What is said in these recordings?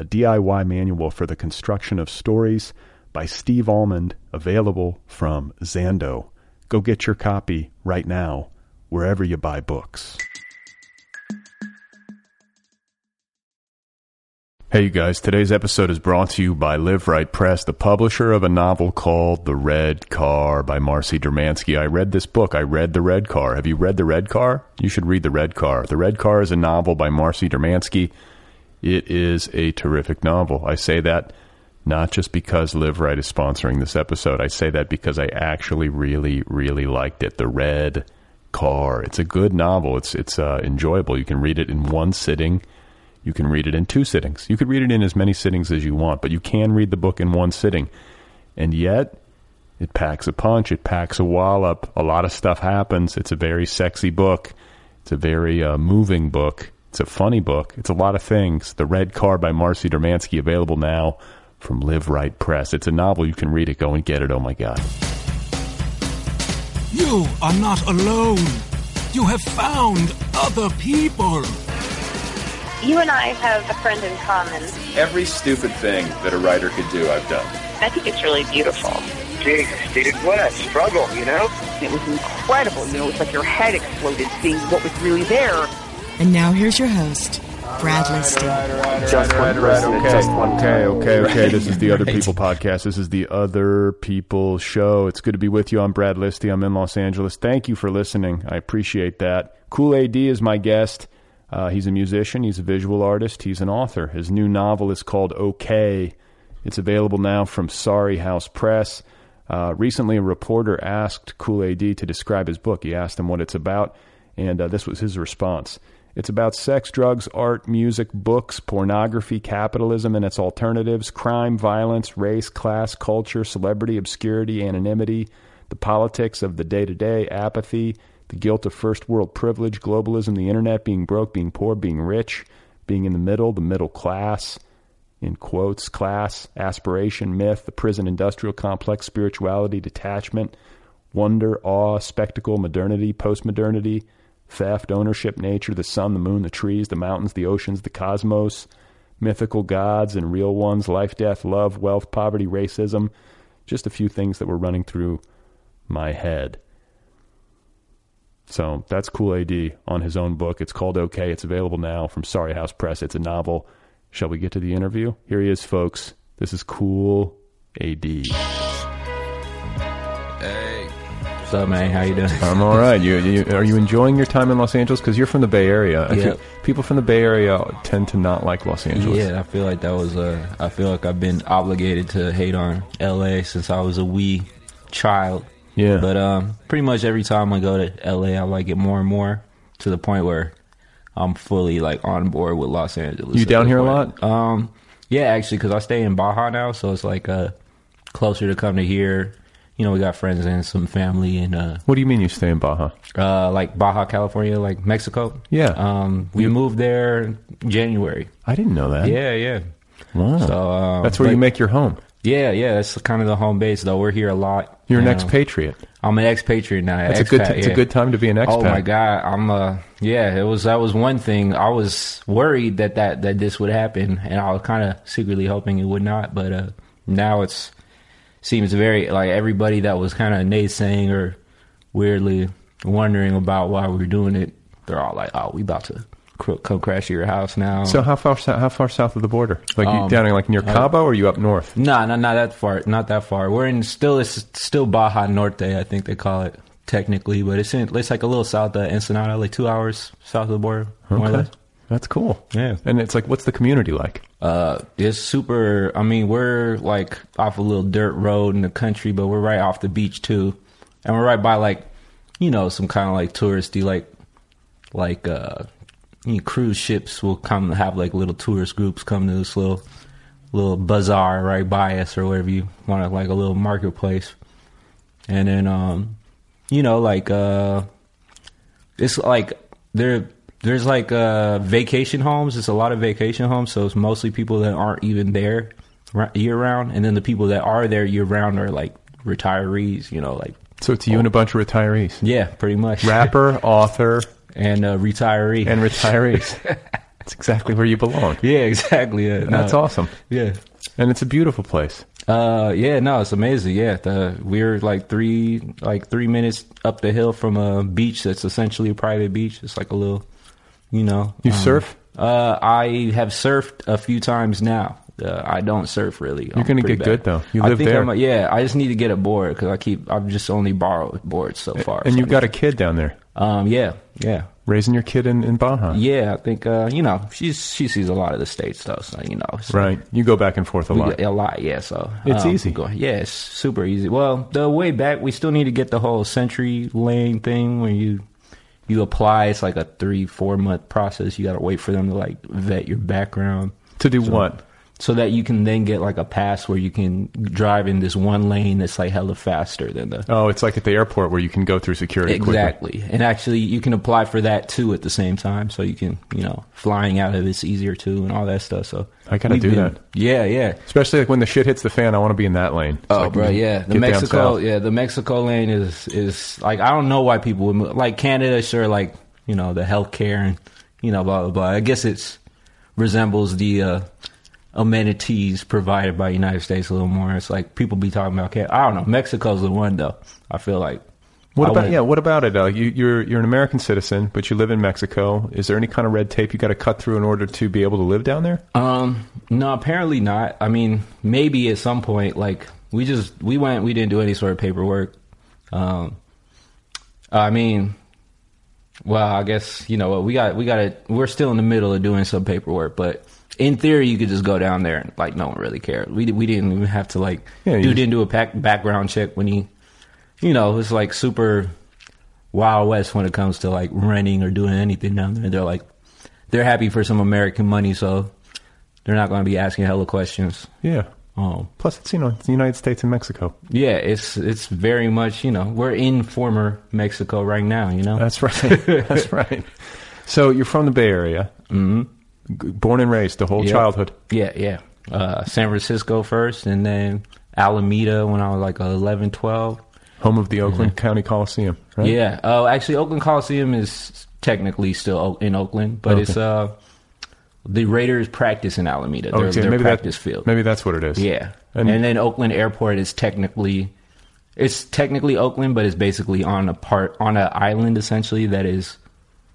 a DIY manual for the construction of stories by Steve Almond, available from Zando. Go get your copy right now, wherever you buy books. Hey, you guys, today's episode is brought to you by Liveright Press, the publisher of a novel called The Red Car by Marcy Dermansky. I read this book. I read The Red Car. Have you read The Red Car? You should read The Red Car. The Red Car is a novel by Marcy Dermansky. It is a terrific novel. I say that not just because Liveright is sponsoring this episode. I say that because I actually really, really liked it. The Red Car. It's a good novel. It's it's uh, enjoyable. You can read it in one sitting. You can read it in two sittings. You could read it in as many sittings as you want, but you can read the book in one sitting. And yet, it packs a punch. It packs a wallop. A lot of stuff happens. It's a very sexy book. It's a very uh, moving book. It's a funny book. It's a lot of things. The Red Car by Marcy Dermansky, available now from Liveright Press. It's a novel. You can read it. Go and get it. Oh my God. You are not alone. You have found other people. You and I have a friend in common. Every stupid thing that a writer could do, I've done. I think it's really beautiful. Jesus, dude, what a struggle, you know? It was incredible. You know, it's like your head exploded seeing what was really there. And now here's your host, Brad Listi. Just one person Okay, just one okay, okay, okay. This is the Other People podcast. This is the Other People show. It's good to be with you. I'm Brad Listi. I'm in Los Angeles. Thank you for listening. I appreciate that. Kool A.D. is my guest. Uh, he's a musician. He's a visual artist. He's an author. His new novel is called Okay. It's available now from Sorry House Press. Uh, recently, a reporter asked Kool A.D. to describe his book. He asked him what it's about, and uh, this was his response. It's about sex, drugs, art, music, books, pornography, capitalism and its alternatives, crime, violence, race, class, culture, celebrity, obscurity, anonymity, the politics of the day to day, apathy, the guilt of first world privilege, globalism, the internet, being broke, being poor, being rich, being in the middle, the middle class, in quotes, class, aspiration, myth, the prison industrial complex, spirituality, detachment, wonder, awe, spectacle, modernity, postmodernity, theft, ownership, nature, the sun, the moon, the trees, the mountains, the oceans, the cosmos, mythical gods and real ones, life, death, love, wealth, poverty, racism. Just a few things that were running through my head. So that's Kool A.D. on his own book. It's called Okay. It's available now from Sorry House Press. It's a novel. Shall we get to the interview? Here he is, folks. This is Cool AD. What's up, man? How you doing? I'm all right. You, you are you enjoying your time in Los Angeles? Because you're from the Bay Area. I Yep. people from the Bay Area tend to not like Los Angeles. Yeah, I feel like that was uh I feel like I've been obligated to hate on LA since I was a wee child. Yeah. But um pretty much every time I go to LA I like it more and more to the point where I'm fully like on board with Los Angeles. You down here a lot? Um yeah, actually cuz I stay in Baja now, so it's like uh closer to come to here. You know, we got friends and some family and uh What do you mean you stay in Baja? uh like Baja California, like Mexico. Yeah. Um we moved there January. I didn't know that. Yeah, yeah. Wow. So um, That's where but- you make your home. Yeah, yeah. That's kind of the home base, though. We're here a lot. You're an know. expatriate. I'm an expatriate now. That's a good. T- it's a good time to be an expat. Oh my god, I'm uh yeah, it was that was one thing. I was worried that that that this would happen and I was kind of secretly hoping it would not, but uh now it's seems very like everybody that was kind of naysaying or weirdly wondering about why we were doing it, they're all like, "Oh, we about to cr- come crash at your house now. So how far how far south of the border? Like you Um, down in like near Cabo, or are you up north? No, no, not that far. Not that far. We're in still. It's still Baja Norte, I think they call it technically, but it's in. It's like a little south of Ensenada, like two hours south of the border, more or less. That's cool. Yeah. And it's like, what's the community like? Uh, it's super. I mean, we're like off a little dirt road in the country, but we're right off the beach too, and we're right by like, you know, some kind of like touristy, like, like uh, you know, cruise ships will come and have like little tourist groups come to this little, little bazaar right by us or whatever you want to like a little marketplace, and then um, you know, like uh, it's like there there's like uh vacation homes it's a lot of vacation homes so it's mostly people that aren't even there year round and then the people that are there year round are like retirees you know like So it's you and a bunch of retirees, yeah pretty much rapper, author, and uh retiree and retirees. That's exactly where you belong. yeah exactly yeah, no. That's awesome. yeah And it's a beautiful place. Uh, yeah, no, it's amazing. Yeah, the, we're like three, like three minutes up the hill from a beach that's essentially a private beach. It's like a little, you know. You um, surf? Uh, I have surfed a few times now. Uh, I don't surf really. You're gonna get good, though. You I live think there. I'm, yeah, I just need to get a board because I keep. I've just only borrowed boards so far. And so you've got a kid down there, Um, yeah, yeah, raising your kid in, in Baja. yeah. I think uh, you know, she's she sees a lot of the state stuff, so you know, so Right. You go back and forth a lot. a lot, yeah. So It's um, easy. go- yeah, it's super easy. Well, the way back, we still need to get the whole SENTRI lane thing where you you apply. It's like a three four month process. You got to wait for them to like vet your background To do what? So that you can then get like a pass where you can drive in this one lane that's like hella faster than the Oh, it's like at the airport where you can go through security quickly. exactly. And actually, you can apply for that too at the same time, so you can you know flying out of it's easier too and all that stuff. So I gotta we've do been- that. Yeah, yeah. Especially like when the shit hits the fan, I want to be in that lane. so Oh, bro, yeah. The Mexico, yeah, the Mexico lane is is like I don't know why people would move. Like Canada, sure, like you know the healthcare and you know blah blah blah. I guess it's resembles the uh, amenities provided by United States a little more. It's like people be talking about. Canada. I don't know. Mexico's the one though. I feel like. What I about went- yeah? What about it? Uh, you, you're you're an American citizen, but you live in Mexico. Is there any kind of red tape you got to cut through in order to be able to live down there? Um, no, apparently not. I mean, maybe at some point, like we just we went, we didn't do any sort of paperwork. Um, I mean, well, I guess you know what we got. We got to. We're still in the middle of doing some paperwork, but in theory, you could just go down there and like no one really cared. We we didn't even have to like Yeah, dude just- didn't do a pack, background check when he, you know, it's like super wild west when it comes to like renting or doing anything down there. They're like they're happy for some American money, so they're not going to be asking hella questions. Yeah. Um, Plus, it's you know it's the United States and Mexico. yeah, it's it's very much you know we're in former Mexico right now. You know, That's right. That's right. So you're from the Bay Area, mm-hmm. Born and raised the whole Yep. childhood. Yeah, yeah. Uh, San Francisco first, and then Alameda when I was like 11, 12. Home of the Oakland County Coliseum. Right? Mm-hmm. Yeah. Oh, actually, Oakland Coliseum is technically still in Oakland, but Okay. it's uh the Raiders practice in Alameda. Okay, their maybe practice that, field. Maybe that's what it is. Yeah, And- and, then Oakland Airport is technically, it's technically Oakland, but it's basically on a part on an island essentially that is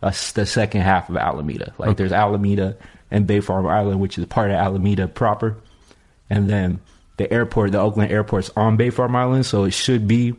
a s the second half of Alameda. Like there's Alameda and Bay Farm Island, which is part of Alameda proper, and then the airport, the Oakland Airport's on Bay Farm Island, so it should be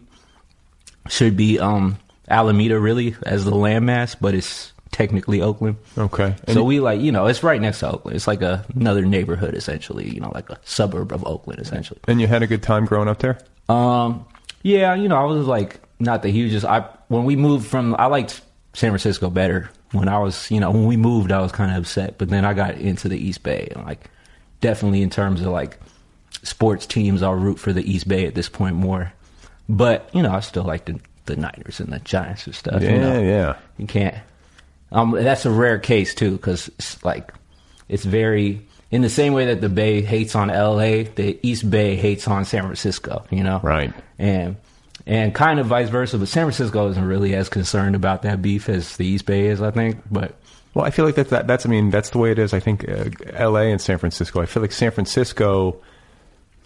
should be um Alameda really as the landmass, but it's technically Oakland. Okay. And So we like, you know, it's right next to Oakland. It's like a, another neighborhood essentially, you know, like a suburb of Oakland essentially. and you had a good time growing up there. Um, yeah, you know, I was like not the hugest. I when we moved from, I liked San Francisco better. When I was, you know, when we moved, I was kind of upset. But then I got into the East Bay, and like definitely in terms of like sports teams, I'll root for the East Bay at this point more. But you know, I still like the the Niners and the Giants and stuff. Yeah, you know? yeah. You can't. Um, that's a rare case too, because it's like it's very in the same way that the Bay hates on L.A., the East Bay hates on San Francisco. You know, Right. And and kind of vice versa. But San Francisco isn't really as concerned about that beef as the East Bay is, I think. But Well, I feel like that's that, that's. I mean, that's the way it is. I think uh, L.A. and San Francisco. I feel like San Francisco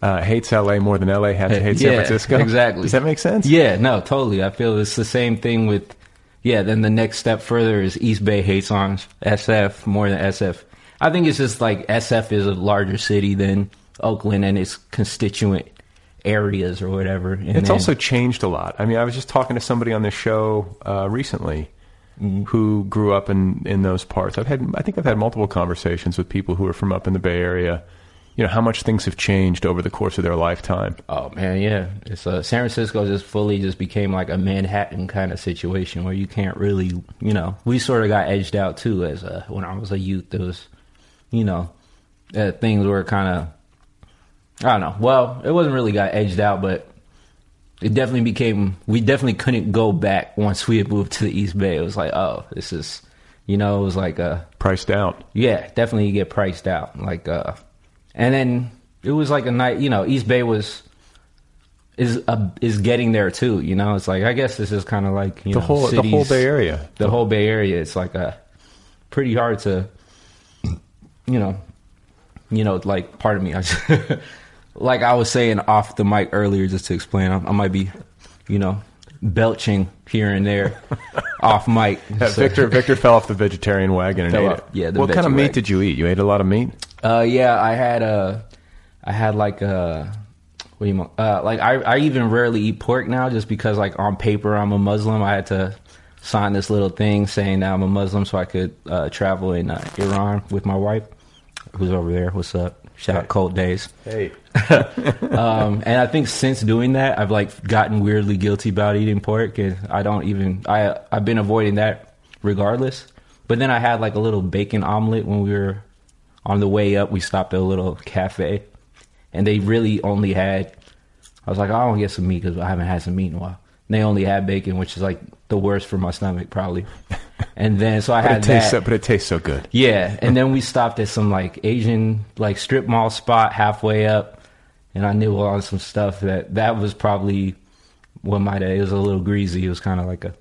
uh, hates L.A. more than L.A. has hates San Yeah, Francisco. Exactly. Does that make sense? Yeah, no, totally. I feel it's the same thing with yeah, then the next step further is East Bay hates on SF more than SF. I think it's just like SF is a larger city than Oakland and its constituent areas or whatever. And It's then- also changed a lot. I mean, I was just talking to somebody on this show uh, recently who grew up in, in those parts. I've had, I think I've had multiple conversations with people who are from up in the Bay Area. You know how much things have changed over the course of their lifetime. Oh man, yeah. It's uh, San Francisco just fully just became like a Manhattan kind of situation where you can't really, you know, we sort of got edged out too as uh, when I was a youth. There was, you know, uh, things were kind of, I don't know. Well, it wasn't really got edged out, but it definitely became. We definitely couldn't go back once we had moved to the East Bay. It was like, oh, this is, you know, it was like a Priced out. yeah, definitely you get priced out. Like uh and then it was like a night, you know, East Bay was is uh, is getting there too, you know. It's like I guess this is kind of like, you The know, whole the whole Bay Area. The whole Bay Area it's like a pretty hard to you know, you know, like part of me. I like I was saying off the mic earlier just to explain, I, I might be, you know, belching here and there off mic. Yeah, So- Victor Victor fell off the vegetarian wagon and Fell ate off- it. yeah, the what kind of meat wagon. did you eat? You ate a lot of meat. Uh, yeah, I had a, I had like a. what do you mo- uh, like I I even rarely eat pork now just because like on paper I'm a Muslim. I had to sign this little thing saying that I'm a Muslim so I could uh, travel in uh, Iran with my wife, who's over there. What's up? Shout out Cold Days. Hey, Um, and I think since doing that, I've like gotten weirdly guilty about eating pork, and I don't even I I've been avoiding that regardless. But then I had like a little bacon omelet when we were on the way up. We stopped at a little cafe, and they really only had. I was like, I want to get some meat because I haven't had some meat in a while. They only had bacon, which is like the worst for my stomach probably. And then so I had it tastes that. so, but it tastes so good. Yeah, and then we stopped at some like Asian like strip mall spot halfway up, and I knew on some stuff that that was probably what my day. It was a little greasy. It was kind of like a,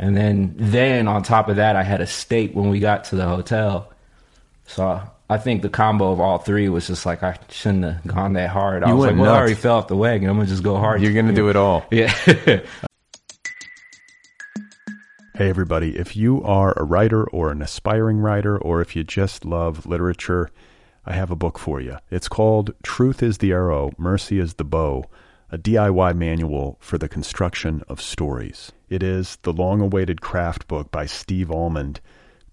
and then then on top of that, I had a steak when we got to the hotel. So I think the combo of all three was just like I shouldn't have gone that hard. I You was went like, well, I already fell off the wagon. I'm gonna just go hard. You're gonna do it all. Yeah. Hey, everybody. If you are a writer or an aspiring writer, or if you just love literature, I have a book for you. It's called Truth is the Arrow, Mercy is the Bow, a DIY manual for the construction of stories. It is the long awaited craft book by Steve Almond,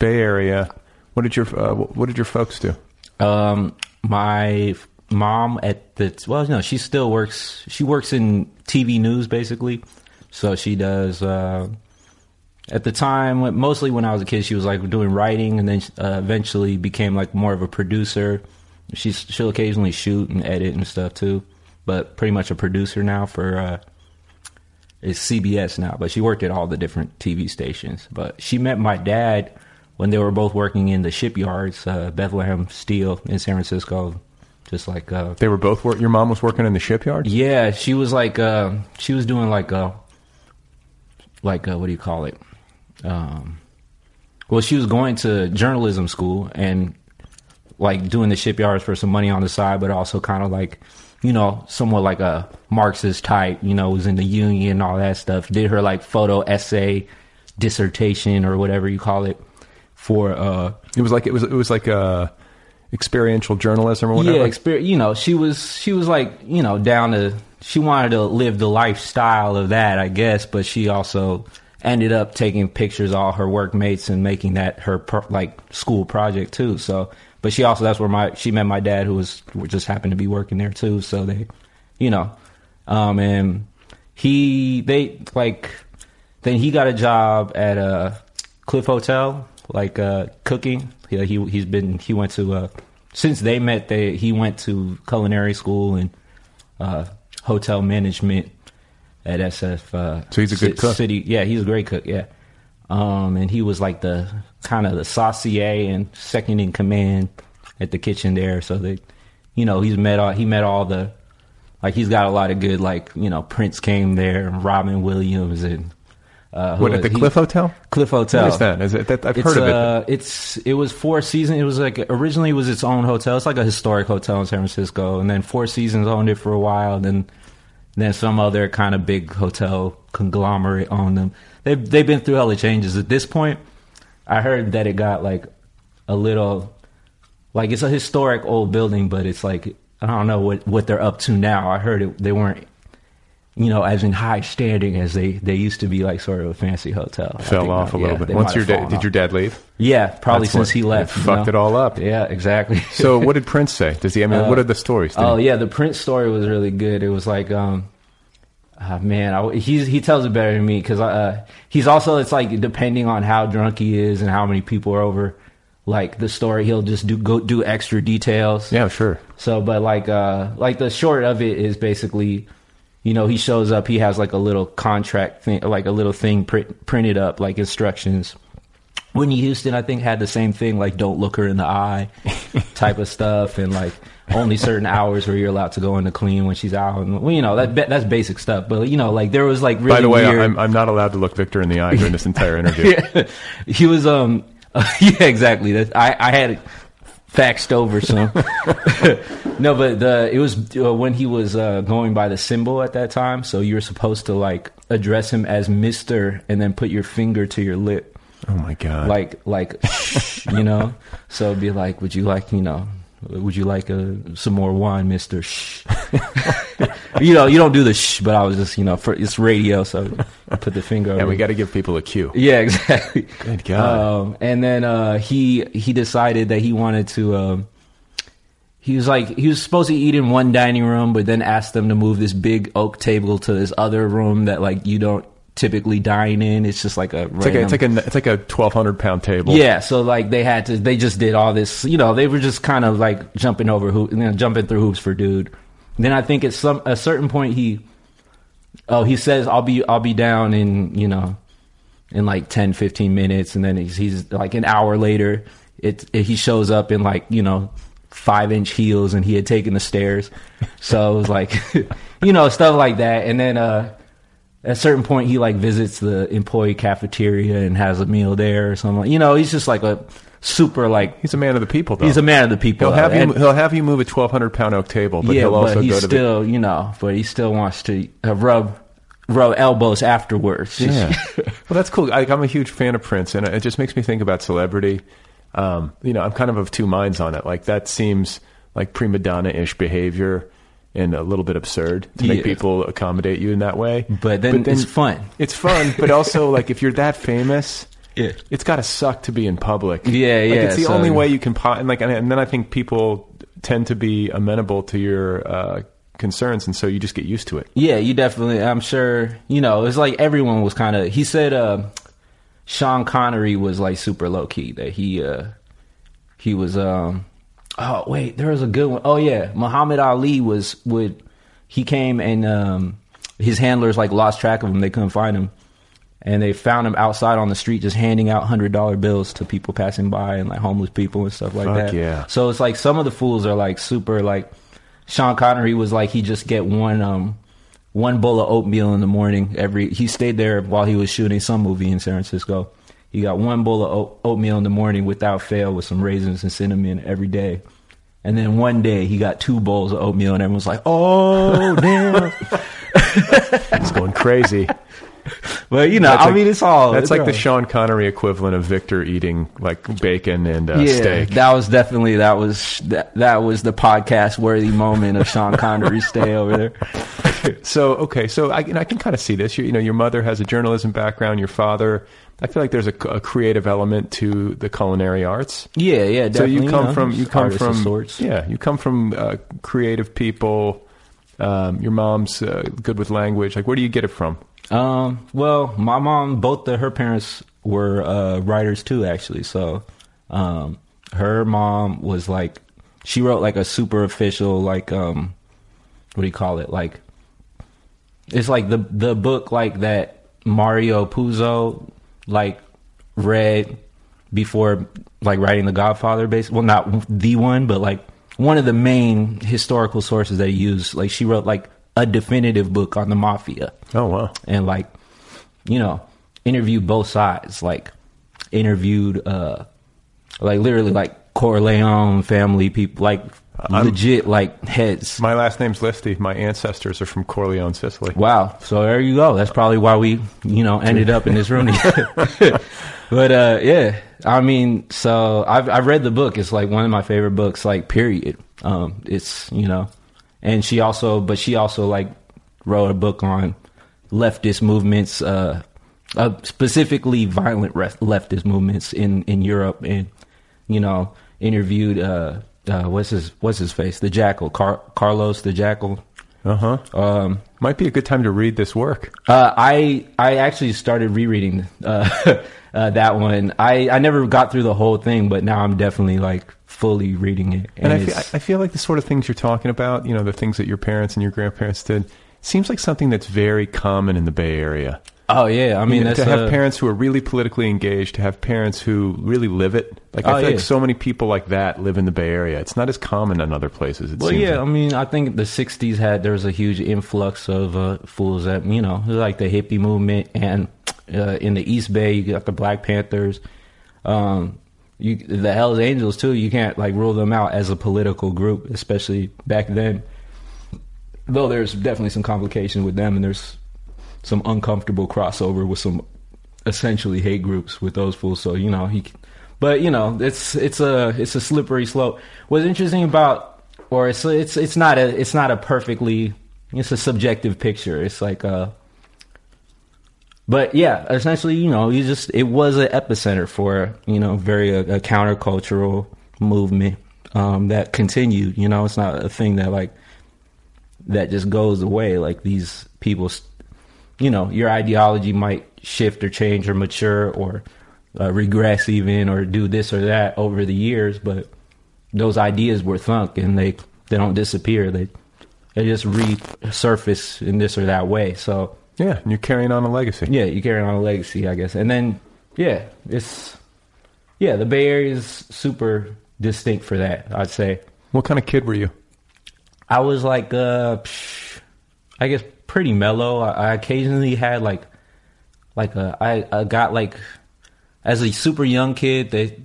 Bay Area, what did your uh, what did your folks do? Um, my mom at the well, no, she still works. She works in TV news basically. So she does. Uh, at the time, mostly when I was a kid, she was like doing writing, and then uh, eventually became like more of a producer. She's she'll occasionally shoot and edit and stuff too, but pretty much a producer now for. Uh, it's CBS now, but she worked at all the different TV stations. But she met my dad when they were both working in the shipyards, uh, Bethlehem Steel in San Francisco. Just like, uh, They were both work. Your mom was working in the shipyard. yeah, she was like, uh, she was doing like a, like a, what do you call it? Um, well, she was going to journalism school and like doing the shipyards for some money on the side, but also kind of like, you know, somewhat like a Marxist type, you know, was in the union and all that stuff. Did her like photo essay, dissertation or whatever you call it for, uh, It was like it was it was like uh, experiential journalism or whatever. yeah, experience. You know, she was she was like you know down to she wanted to live the lifestyle of that, I guess. But she also ended up taking pictures of all her workmates and making that her pro- like school project too. So, but she also that's where my she met my dad who was just happened to be working there too. So they, you know, um, and he they like then he got a job at a Clift Hotel like uh, cooking. He, he he's been he went to uh, since they met they he went to culinary school and uh, hotel management at SF. Uh, So he's a good Ci- cook. City, yeah, he's a great cook. Yeah, um, and he was like the kind of the saucier and second in command at the kitchen there. So they, you know, he's met all he met all the like he's got a lot of good like you know Prince came there, and Robin Williams and. Uh, What, at the he- Clift Hotel? Clift Hotel. What is that? Is it that I've It's, heard of it? Uh, it's it was four seasons. It was like originally it was its own hotel. It's like a historic hotel in San Francisco, and then Four Seasons owned it for a while. And then then some other kind of big hotel conglomerate owned them. They've they've been through hella changes. At this point, I heard that it got like a little like it's a historic old building, but it's like I don't know what what they're up to now. I heard it they weren't. You know, as in high standing as they, they used to be, like sort of a fancy hotel. Fell off a yeah, little bit. Once your dad, did your dad leave? Yeah, probably That's since what- he left. fucked know? it all up. Yeah, exactly. So what did Prince say? Does he? I mean, what are the stories? Oh he- yeah, the Prince story was really good. It was like, um, ah, man, I, he's he tells it better than me because uh, he's also it's like depending on how drunk he is and how many people are over. Like the story, he'll just do go do extra details. yeah, sure. So, but like, uh, like the short of it is basically, you know, he shows up. He has like a little contract thing, like a little thing print, printed up, like instructions. Whitney Houston, I think, had the same thing, like "Don't look her in the eye," type of stuff, and like only certain hours where you're allowed to go in to clean when she's out, and well, you know that that's basic stuff. But you know, like there was like really By the way, weird. I'm, I'm not allowed to look Victor in the eye during this entire interview. yeah, he was um yeah exactly that I I had faxed over some no but the it was uh, when he was uh, going by the symbol at that time so you were supposed to like address him as Mister and then put your finger to your lip. Oh my god! like like you know? So it'd be like would you like you know would you like uh, some more wine Mister shh you know you don't do the shh but I was just you know for it's radio so I put the finger yeah, over we got to give people a cue. Yeah, exactly. Good God. Um, and then uh, he he decided that he wanted to. Um, he was like he was supposed to eat in one dining room, but then asked them to move this big oak table to this other room that like you don't typically dine in. It's just like a It's like a, it's like a it's like a 1,200 pound table. yeah, so like they had to, they just did all this, you know, they were just kind of like jumping over hoop, you know, jumping through hoops for dude. Then I think at some a certain point he, oh, he says I'll be I'll be down in you know, in like 10, 15 minutes, and then he's he's like an hour later, it, it he shows up in like you know five inch heels and he had taken the stairs, so it was like, you know, stuff like that, and then uh at a certain point he like visits the employee cafeteria and has a meal there or something. You know, he's just like a super like He's a man of the people, though. he's a man of the people. He'll have you. And- He'll have you move a 1,200 pound oak table, but yeah, he'll also but he's go to still you know, but he still wants to uh, rub rub elbows afterwards. the. Yeah. well, that's cool. Like, I'm a huge fan of Prince, and it just makes me think about celebrity. Um, you know, I'm kind of of two minds on it. Like that seems like prima donna ish behavior. And a little bit absurd to make people accommodate you in that way, But then it's fun. It's fun, but also like if you're that famous, Yeah. it's got to suck to be in public. Yeah, like, yeah, It's the so- only way you can. Po- and like, and, and then I think people tend to be amenable to your uh, concerns, and so you just get used to it. Yeah, you definitely. I'm sure. You know, it's like everyone was kind of. He said, uh, Sean Connery was like super low key. That he, uh, he was. um Oh wait, there was a good one. Oh yeah, Muhammad Ali was would. He came and um his handlers like lost track of him. They couldn't find him, and they found him outside on the street just handing out hundred dollar bills to people passing by and like homeless people and stuff like Fuck that. yeah. So it's like some of the fools are like super like Sean Connery was like he just get one um one bowl of oatmeal in the morning every he stayed there while he was shooting some movie in San Francisco. He got one bowl of oatmeal in the morning without fail with some raisins and cinnamon every day. And then one day he got two bowls of oatmeal and everyone's like, "Oh, damn." It's going crazy. but you know, That's I like- mean it's all That's it's like the Sean Connery equivalent of Victor eating like bacon and uh, yeah, steak. that was definitely that was that, that was the podcast worthy moment of Sean Connery's stay over there. So okay, so I, you know, I can kind of see this. You, you know, your mother has a journalism background. Your father, I feel like there's a, a creative element to the culinary arts. Yeah, yeah. So you come from you come from sorts. yeah you come from uh, creative people. Um, your mom's uh, good with language. Like, where do you get it from? Um, well, my mom, both of her parents were uh, writers too, actually. So, um, her mom was like, she wrote like a super official, like, um, what do you call it? Like, it's like the the book like that Mario Puzo like read before like writing The Godfather. Basically, well, not the one, but like one of the main historical sources that he used. Like, she wrote like a definitive book on the mafia Oh wow, and like you know interviewed both sides like interviewed uh like literally like Corleone family people like legit like heads. My last name's Listi. My ancestors are from Corleone, Sicily. wow. So there you go. That's probably why we you know ended up in this room together. But uh yeah. I mean so i've i've read the book. It's like one of my favorite books like period. Um it's you know. And she also but she also like wrote a book on leftist movements uh, uh specifically violent re- leftist movements in in Europe and you know interviewed uh uh what's his what's his face the jackal Car- Carlos the jackal Uh huh. um Might be a good time to read this work. uh, I I actually started rereading uh, uh, that one. I, I never got through the whole thing, but now I'm definitely like fully reading it. And I feel, I feel like the sort of things you're talking about, you know, the things that your parents and your grandparents did, seems like something that's very common in the Bay Area. Oh yeah, I mean You know, that's to have uh, parents who are really politically engaged, to have parents who really live it. Like I Oh, feel yeah. like so many people like that live in the Bay Area. It's not as common in other places. It Well, yeah, like. I mean, I think the '60s had there was a huge influx of uh, fools that you know, like the hippie movement, and uh, in the East Bay, you got the Black Panthers, um, you the Hell's Angels too. You can't like rule them out as a political group, especially back then. Though there's definitely some complication with them, and there's some uncomfortable crossover with some essentially hate groups with those fools. So you know he, but you know it's it's a it's a slippery slope. What's interesting about or it's it's it's not a it's not a perfectly it's a subjective picture. It's like uh but yeah, essentially, you know, you just it was an epicenter for you know very a, a countercultural movement um, that continued. You know, it's not a thing that like that just goes away. Like these people, you know, your ideology might shift or change or mature or uh, regress even or do this or that over the years, but those ideas were thunk and they they don't disappear. They they just resurface in this or that way. So yeah, and you're carrying on a legacy. yeah, you're carrying on a legacy, I guess. And then yeah, it's yeah, the Bay Area is super distinct for that. I'd say. What kind of kid were you? I was like, uh, psh, I guess pretty mellow. I, I occasionally had like, like a, I, I got like, as a super young kid, they,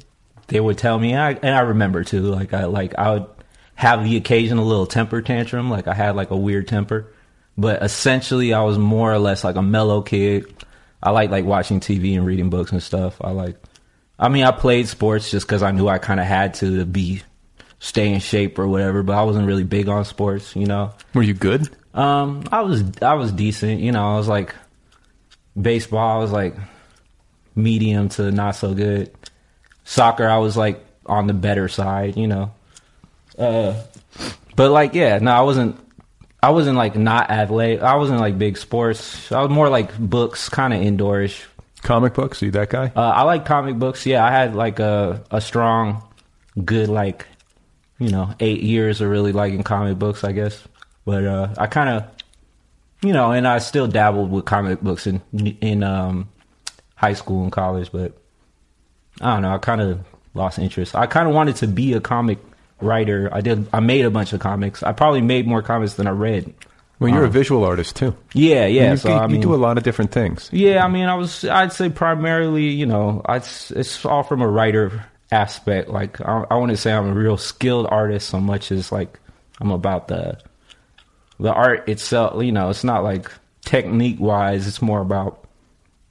they would tell me, I, and I remember too, like I, like I would have the occasional little temper tantrum. Like I had like a weird temper, but essentially I was more or less like a mellow kid. I like like watching TV and reading books and stuff. I like, I mean, I played sports just because I knew I kind of had to be stay in shape or whatever, but I wasn't really big on sports, you know. Were you good? Um, I was I was decent, you know. I was like baseball. I was like medium to not so good. Soccer, I was like on the better side, you know. Uh, but like yeah, no, I wasn't. I wasn't like not athletic. I wasn't like big sports. I was more like books, kind of indoorish. Comic books? Are you that guy? Uh, I like comic books. Yeah, I had like a a strong, good like, you know, eight years of really liking comic books. I guess, but uh, I kind of, you know, and I still dabbled with comic books in in um, high school and college, but I don't know. I kind of lost interest. I kind of wanted to be a comic writer. I did. I made a bunch of comics. I probably made more comics than I read. well, you're a visual artist too. Yeah, yeah. you, so you, I you do a lot of different things. yeah, I mean, I was, I'd say primarily, you know, I'd, it's all from a writer aspect. Like, I, I wouldn't say I'm a real skilled artist so much as like I'm about the, the art itself. You know, it's not like technique wise. It's more about,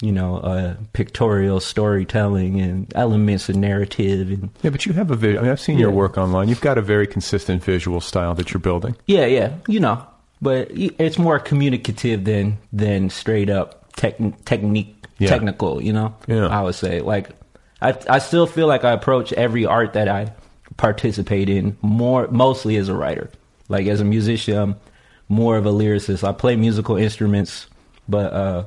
you know, uh, pictorial storytelling and elements of narrative and Yeah, but you have a vi- I mean, I've seen your work online. You've got a very consistent visual style that you're building. yeah, yeah, you know, but it's more communicative than than straight up tech, technique Yeah. technical. You know, Yeah. I would say like I I still feel like I approach every art that I participate in more mostly as a writer. Like as a musician, more of a lyricist. I play musical instruments, but uh,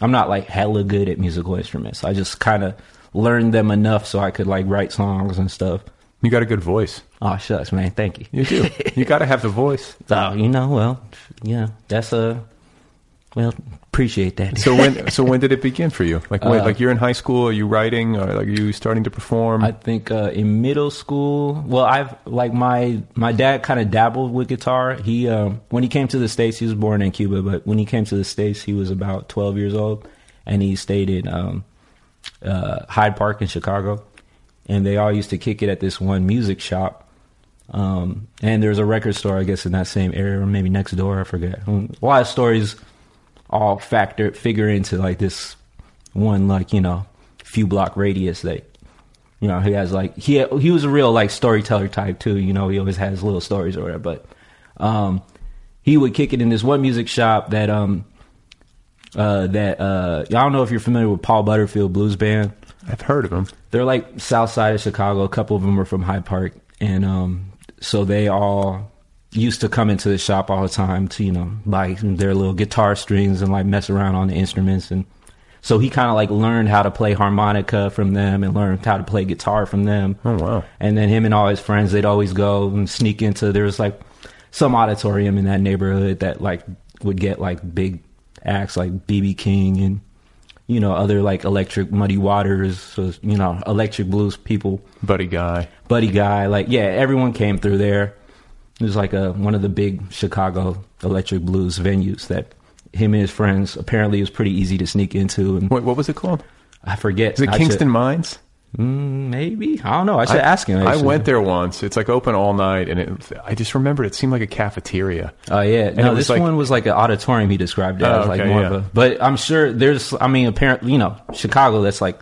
I'm not like hella good at musical instruments. I just kind of learned them enough so I could like write songs and stuff. You got a good voice. Oh shucks, man, thank you. You do. you got to have the voice. Oh, you know, well, yeah, that's a well, appreciate that. So when so when did it begin for you? Like when, like you're in high school? Are you writing? Or like are you starting to perform? I think uh, in middle school. Well, I've like my my dad kind of dabbled with guitar. He um, when he came to the states, he was born in Cuba, but when he came to the states, he was about twelve years old, and he stayed in um, uh, Hyde Park in Chicago, and they all used to kick it at this one music shop. Um, and there's a record store, I guess, in that same area, or maybe next door. I forget. A lot of stories all factor figure into like this one, like you know, few block radius that you know, he has like he he was a real like storyteller type too. You know, he always has little stories or whatever. But um, he would kick it in this one music shop that um uh that uh I don't know if you're familiar with Paul Butterfield Blues Band. I've heard of them They're like south side of Chicago. A couple of them are from Hyde Park, and um so they all used to come into the shop all the time to you know buy their little guitar strings and like mess around on the instruments and so he kind of like learned how to play harmonica from them and learned how to play guitar from them. Oh wow. And then him and all his friends, they'd always go and sneak into. There was like some auditorium in that neighborhood that like would get like big acts like BB King and you know other like Electric Muddy Waters, so, you know Electric Blues people, Buddy guy. Buddy Guy. Like yeah, everyone came through there. It was like a one of the big Chicago Electric Blues venues that him and his friends apparently it was pretty easy to sneak into. And Wait, what was it called? I forget. Is it I Kingston should- Mines? Mm, maybe I don't know. I should ask him. I went there once. It's like open all night, and it, I just remember it seemed like a cafeteria. Oh yeah, it no, this like- one was like an auditorium. He described it Oh, as like okay, more yeah. of a. But I'm sure there's. I mean, apparently, you know, Chicago. That's like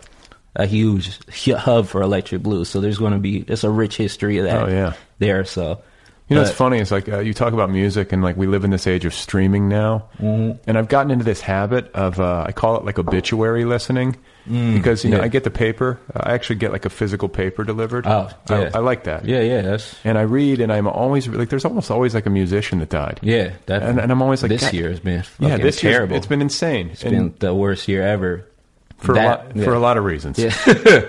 a huge hub for electric blues. So there's going to be. It's a rich history of that. Oh, yeah. there. So You know, But- what's funny It's like uh, you talk about music, and like we live in this age of streaming now, Mm-hmm. and I've gotten into this habit of uh, I call it like obituary listening because you know Mm, yeah. I get the paper. I actually get like a physical paper delivered. Oh, I, yeah. I like that. Yeah, yeah, that's And I read, and I'm always like, there's almost always like a musician that died. yeah, definitely. And, and I'm always like, this year has been yeah, this terrible. It's been insane. It's And- been the worst year ever. For That- a lot yeah. for a lot of reasons. Yeah.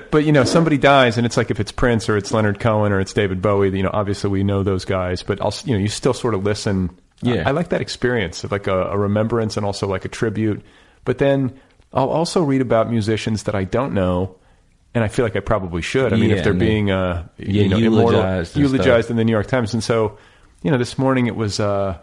but you know, somebody dies, and it's like if it's Prince or it's Leonard Cohen or it's David Bowie. You know, obviously we know those guys, but I'll you know you still sort of listen. Yeah. I, I like that experience of like a, a remembrance and also like a tribute. But then I'll also read about musicians that I don't know. And I feel like I probably should. I mean, Yeah, if they're being uh, you know, immortal- eulogized and eulogized stuff. in the New York Times, and so you know, this morning it was uh,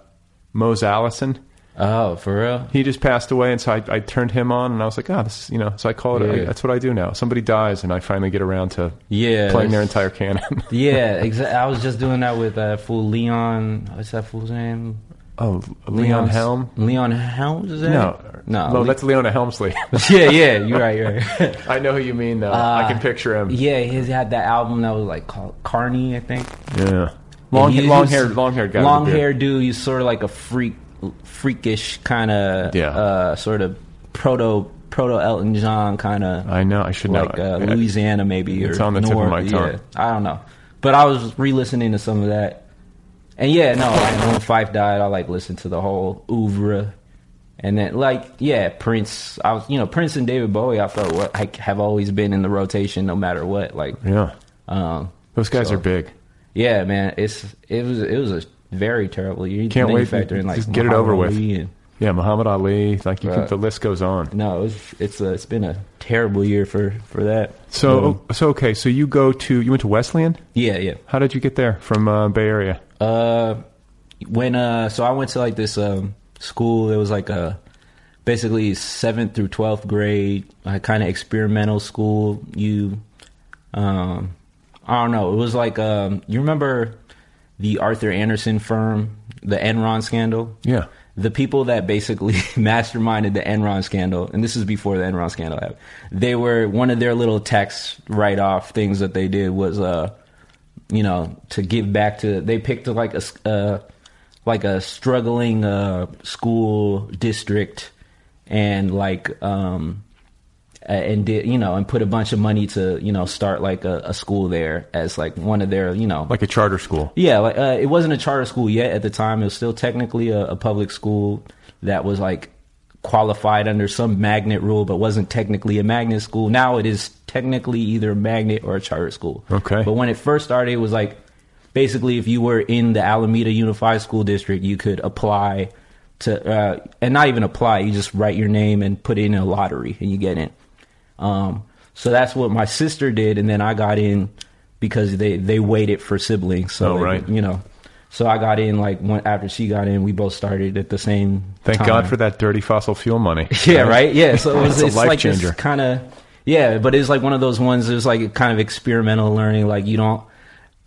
Mose Allison Oh, for real? he just passed away, and so I, I turned him on, and I was like, oh, this is, you know, so I call it. Yeah. I, that's what I do now. Somebody dies, and I finally get around to Yeah, playing their entire canon. Yeah, exactly. I was just doing that with uh, fool Leon. What's that fool's name? oh, Leon Leon's- Helm. Leon Helms is that? No, no, no, Le- that's Leona Helmsley. yeah, yeah. You're right. You're right. I know who you mean, though. I can picture him. Uh, yeah, he had that album that was like called Carney, I think. Yeah, long, long he was- hair, long haired guy. Long with a hair dude. He's sort of like a freak, freakish kind of, Yeah. uh, sort of proto proto Elton John kind of. I know. I should know. like uh, I- I- Louisiana maybe It's or on the tip of my tongue. Yeah, I don't know, but I was re-listening to some of that, and yeah, no, like when Phife died, I like listened to the whole oeuvre, and then like yeah, Prince. I was you know Prince and David Bowie. I felt what like, have always been in the rotation no matter what. Like Yeah, um, those guys So- are big. yeah, man, it's it was it was a very terrible You Can't wait. Factor in like Just get it Muhammad over with. And- Yeah, Muhammad Ali. Like you can, the list goes on. no, it was, it's a, it's been a terrible year for for that. So, so okay. So you go to you went to Wesleyan. Yeah, yeah. How did you get there from uh, Bay Area? Uh, when uh, so I went to like this um school. It was like a basically seventh through twelfth grade, kind of experimental school. You, um, I don't know. It was like um, you remember the Arthur Andersen firm, the Enron scandal. Yeah. The people that basically masterminded the Enron scandal, and this is before the Enron scandal happened. They were one of their little tax write-off things that they did was uh you know, to give back to. They picked like a, uh, like a struggling uh, school district, and like um, uh, and did you know and put a bunch of money to you know start like a, a school there as like one of their you know Like a charter school. yeah, like uh, it wasn't a charter school yet at the time. It was still technically a, a public school that was like qualified under some magnet rule, but wasn't technically a magnet school. Now it is technically either a magnet or a charter school. Okay. But when it first started, it was like basically if you were in the Alameda Unified School District, you could apply to, uh, and not even apply. You just write your name and put it in a lottery, and you get in. Um, so that's what my sister did, and then I got in because they they waited for siblings. So Oh, right. you know. So I got in like when, after she got in, we both started at the same. Thank time. God for that dirty fossil fuel money. Yeah, right. Yeah, so it was It's like changer. kind of yeah, but it's like one of those ones. It was like kind of experimental learning. Like you don't.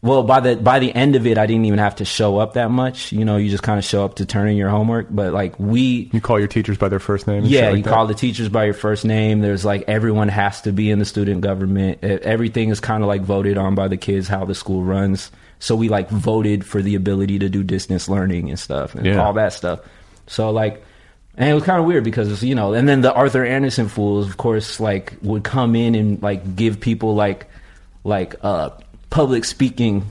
Well, by the by the end of it, I didn't even have to show up that much. You know, you just kind of show up to turn in your homework. But like we, You call your teachers by their first name. and yeah, like you that? call the teachers by your first name. There's like everyone has to be in the student government. Everything is kind of like voted on by the kids how the school runs. So we like voted for the ability to do distance learning and stuff and Yeah. all that stuff. So like, and it was kind of weird because you know, and then the Arthur Andersen fools, of course, like would come in and like give people like like uh public speaking.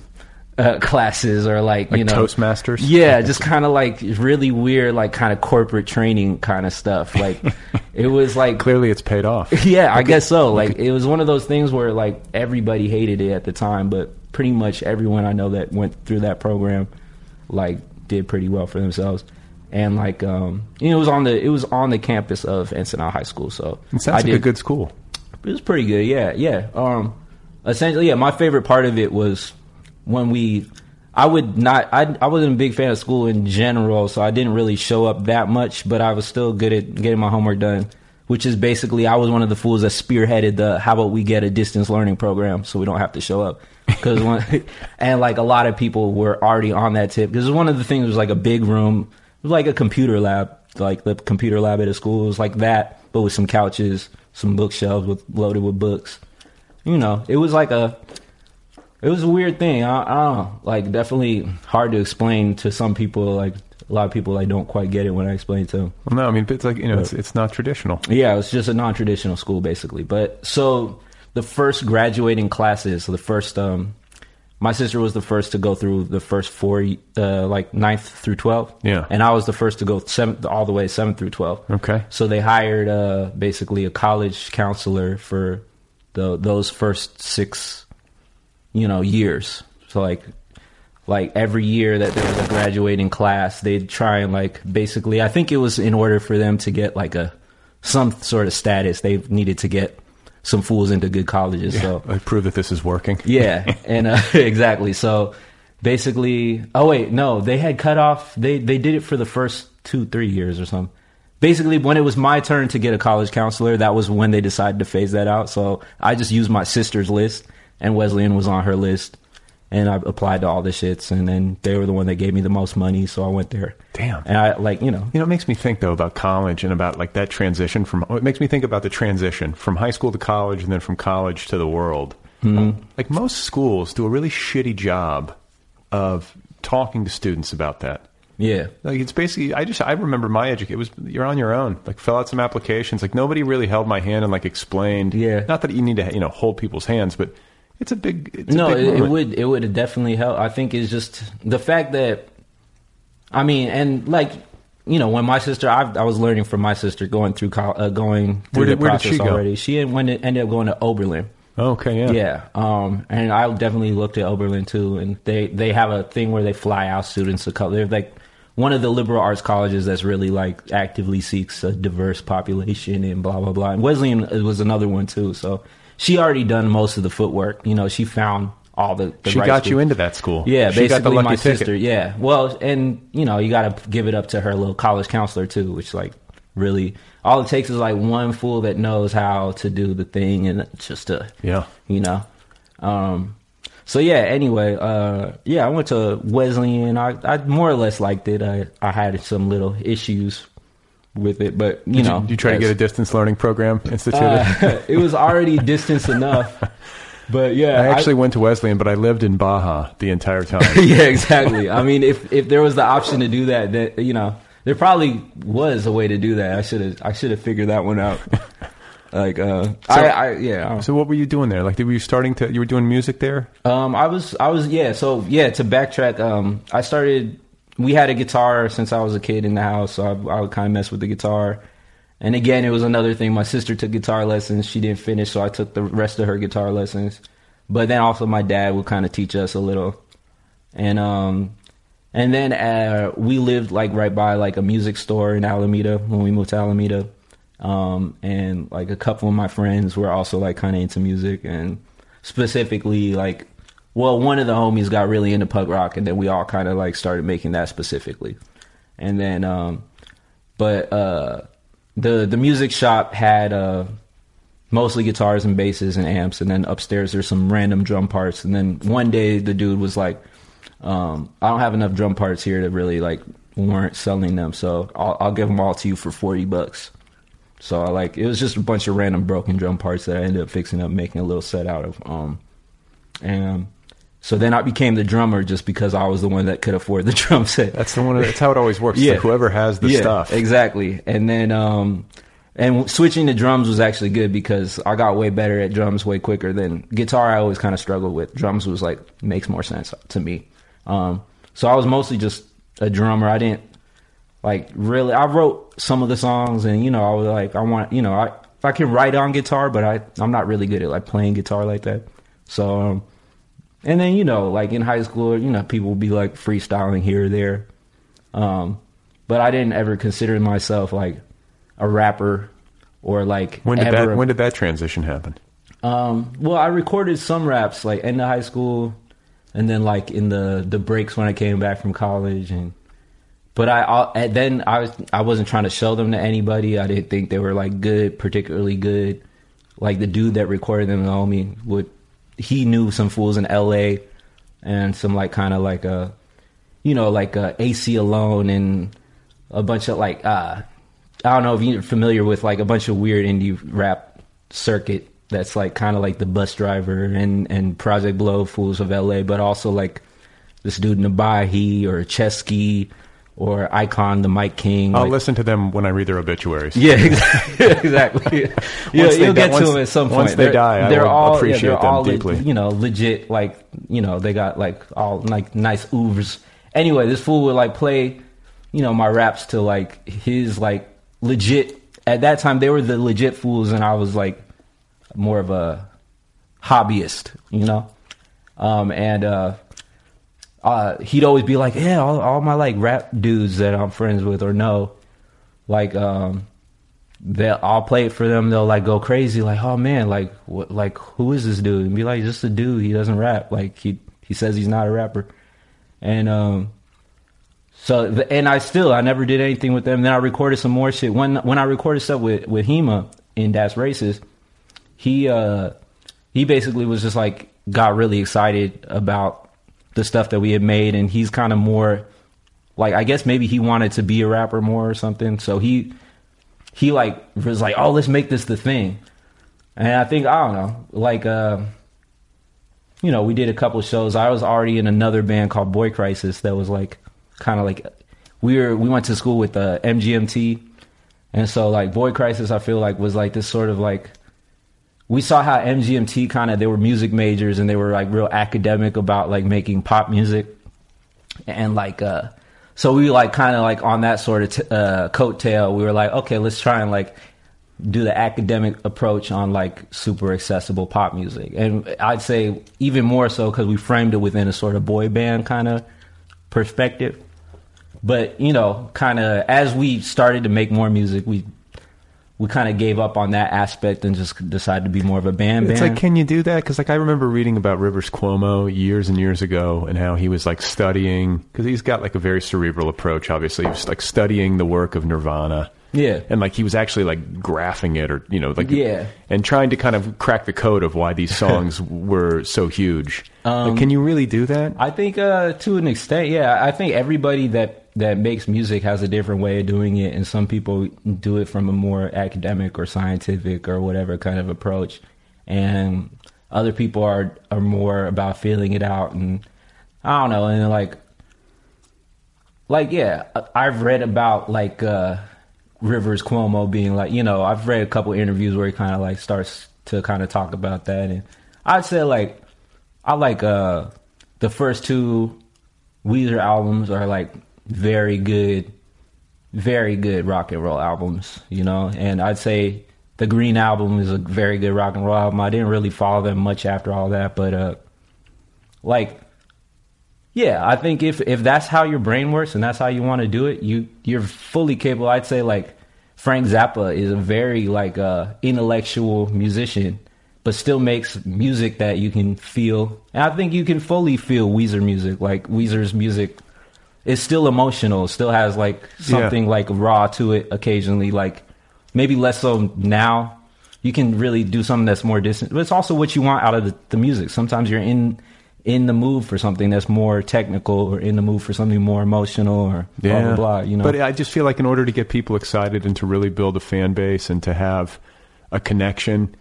Uh, classes or like, you Like know Toastmasters? yeah just kind of like really weird like kind of corporate training kind of stuff like it was like Clearly, it's paid off. yeah i guess so like it was one of those things where like everybody hated it at the time but pretty much everyone i know that went through that program like did pretty well for themselves and like um you know it was on the it was on the campus of Encinal high school so It sounds I like a good school. it was pretty good. Yeah, yeah. Um, essentially, yeah. My favorite part of it was when we. I would not. I I wasn't a big fan of school in general, so I didn't really show up that much. But I was still good at getting my homework done. Which is basically, I was one of the fools that spearheaded the. How about we get a distance learning program so we don't have to show up? Because and like a lot of people were already on that tip. Because one of the things was like a big room, it was like a computer lab, like the computer lab at a school. It was like that, but with some couches, some bookshelves with loaded with books. You know, it was like a, it was a weird thing. I, I don't know, like definitely hard to explain to some people. Like a lot of people, like don't quite get it when I explain it to them. Well, no, I mean, it's like you know, it's it's not traditional. Yeah, it was just a non-traditional school basically. But so the first graduating classes, so the first um my sister was the first to go through the first four uh like ninth through 12. Yeah. And I was the first to go seventh all the way 7th through 12. Okay. So they hired uh basically a college counselor for the those first 6 you know years. So like like every year that there was a graduating class, they'd try and like basically I think it was in order for them to get like a some sort of status, they needed to get some fools into good colleges. So I prove that this is working. yeah, and uh, exactly. So basically, oh wait, no, they had cut off. They they did it for the first two three years or something. Basically, when it was my turn to get a college counselor, that was when they decided to phase that out. So I just used my sister's list, and Wesleyan was on her list, and I applied to all the shits, and then they were the one that gave me the most money, so I went there. Damn. And I like you know You know, it makes me think though about college and about like that transition from. It makes me think about the transition from high school to college and then from college to the world. Hmm. Like most schools do a really shitty job of talking to students about that. Yeah Like it's basically, I just I remember my education. It was you're on your own. Like fill out some applications. Like nobody really held my hand and like explained. Yeah. Not that you need to you know hold people's hands, but it's a big. It's no, a big it, it would it would definitely help. I think it's just the fact that, I mean, and like you know, when my sister, I, I was learning from my sister going through uh, going through Where did- the where did process she go? already. She went ended up going to Oberlin. Okay. Yeah. Yeah, um, and I definitely looked at Oberlin too, and they they have a thing where they fly out students to color. They're like one of the liberal arts colleges that's really like actively seeks a diverse population and blah blah blah. And Wesleyan was another one too. So she already done most of the footwork. You know, she found all the. the She right got schools. you into that school. Yeah, She got the basically lucky my ticket. sister. Yeah, well, and you know, you got to give it up to her little college counselor too, which like really all it takes is like one fool that knows how to do the thing, and just to Yeah. you know. Um, so yeah. Anyway, uh, yeah, I went to Wesleyan. I, I more or less liked it. I I had some little issues with it, but you Did know, you, you try to get a distance learning program instituted? uh, it was already distance enough. but yeah, I actually went to Wesleyan, but I lived in Baja the entire time. yeah, exactly. I mean, if if there was the option to do that, that you know, there probably was a way to do that. I should have I should have figured that one out. Like, uh, I, I yeah. so what were you doing there? Like, were you starting to? You were doing music there? Um, I was, I was, yeah. So yeah, to backtrack, um, I started. We had a guitar since I was a kid in the house, so I, I would kind of mess with the guitar. And again, it was another thing. My sister took guitar lessons. She didn't finish, so I took the rest of her guitar lessons. But then also my dad would kind of teach us a little. And um, and then uh, we lived like right by like a music store in Alameda when we moved to Alameda. Um, and like a couple of my friends were also like kind of into music and specifically like well one of the homies got really into punk rock and then we all kind of like started making that specifically. And then um but uh the the music shop had uh mostly guitars and basses and amps and then upstairs there's some random drum parts and then one day the dude was like um i don't have enough drum parts here to really like warrant selling them so i'll, I'll give them all to you for 40 bucks so I like it was just a bunch of random broken drum parts that I ended up fixing up, making a little set out of. Um, and so then I became the drummer just because I was the one that could afford the drum set. That's the one. That's how it always works. Yeah. Like whoever has the yeah, stuff. exactly. And then um, and switching to drums was actually good because I got way better at drums way quicker than guitar. I always kind of struggled with. Drums was like makes more sense to me. Um, so I was mostly just a drummer. I didn't like really i wrote some of the songs and you know i was like i want you know i i can write on guitar but i i'm not really good at like playing guitar like that so um and then you know like in high school you know people would be like freestyling here or there um but i didn't ever consider myself like a rapper or like when did ever that? When did that transition happen? um, well, I recorded some raps like in the high school, and then like in the the breaks when I came back from college, and but I, I then I was I wasn't trying to show them to anybody. I didn't think they were like good, particularly good. Like the dude that recorded them, me, would he knew some fools in L.A. and some like kind of like a, you know, like a Aceyalone and a bunch of like uh I don't know if you're familiar with like a bunch of weird indie rap circuit that's like kind of like the Busdriver and and Project Blowed Fools of LA, but also like this dude Nabahi or Chesky or Icon the Mic King. I'll like- listen to them when I read their obituaries. yeah, exactly. exactly. Yeah, you'll get once- to them at some point. once they They're- die, they're will all, appreciate yeah, they're them all le- deeply. you know, legit. Like you know, they got like all like nice oeuvres. Anyway, this fool would like play, you know, my raps to like his like legit. At that time, they were the legit fools, and I was like more of a hobbyist, you know. Um, and uh, uh, he'd always be like, "Yeah, all, all my like rap dudes that I'm friends with or know, like, um, they'll I'll play it for them. They'll like go crazy, like, oh man, like, what, like who is this dude? And be like, just a dude. He doesn't rap. Like he he says he's not a rapper, and um, so and I still I never did anything with them. Then I recorded some more shit. When when I recorded stuff with with Heems in Das Racist, he uh he basically was just like got really excited about the stuff that we had made and he's kind of more like I guess maybe he wanted to be a rapper more or something. So he he like was like, "Oh, let's make this the thing." And I think I don't know, like uh you know, we did a couple shows. I was already in another band called Boy Crisis that was like kind of like we were we went to school with uh, MGMT, and so like Boy Crisis, I feel like was like this sort of like we saw how MGMT kind of they were music majors and they were like real academic about like making pop music, and like uh so we like kind of like on that sort of t- uh coattail we were like okay let's try and like do the academic approach on like super accessible pop music. And i'd say even more so because we framed it within a sort of boy band kind of perspective. But you know kind of as we started to make more music we we kind of gave up on that aspect and just decided to be more of a band It's band like, can you do that? Because like I remember reading about Rivers Cuomo years and years ago, and how he was like studying because he's got like a very cerebral approach. Obviously, he was like studying the work of Nirvana. Yeah. and like he was actually like graphing it, or you know, like Yeah. and trying to kind of crack the code of why these songs were so huge. Um, Like, can you really do that? I think uh, to an extent, yeah. I think everybody that that makes music has a different way of doing it, and some people do it from a more academic or scientific or whatever kind of approach. And other people are are more about feeling it out and I don't know and like like yeah I've read about like uh Rivers Cuomo being like you know I've read a couple interviews where he kind of like starts to kind of talk about that and I'd say like I like uh the first two Weezer albums are like very good very good rock and roll albums, you know. And I'd say the Green album is a very good rock and roll album. I didn't really follow them much after all that, but uh like yeah, I think if if that's how your brain works and that's how you want to do it, you you're fully capable. I'd say like Frank Zappa is a very like uh intellectual musician but still makes music that you can feel. And I think you can fully feel Weezer music. Like Weezer's music is still emotional, still has like something like raw to it occasionally, like maybe less so now. You can really do something that's more distant, but it's also what you want out of the, the music. Sometimes you're in in the mood for something that's more technical, or in the mood for something more emotional, or blah blah blah. You know, But I just feel like in order to get people excited and to really build a fan base and to have a connection,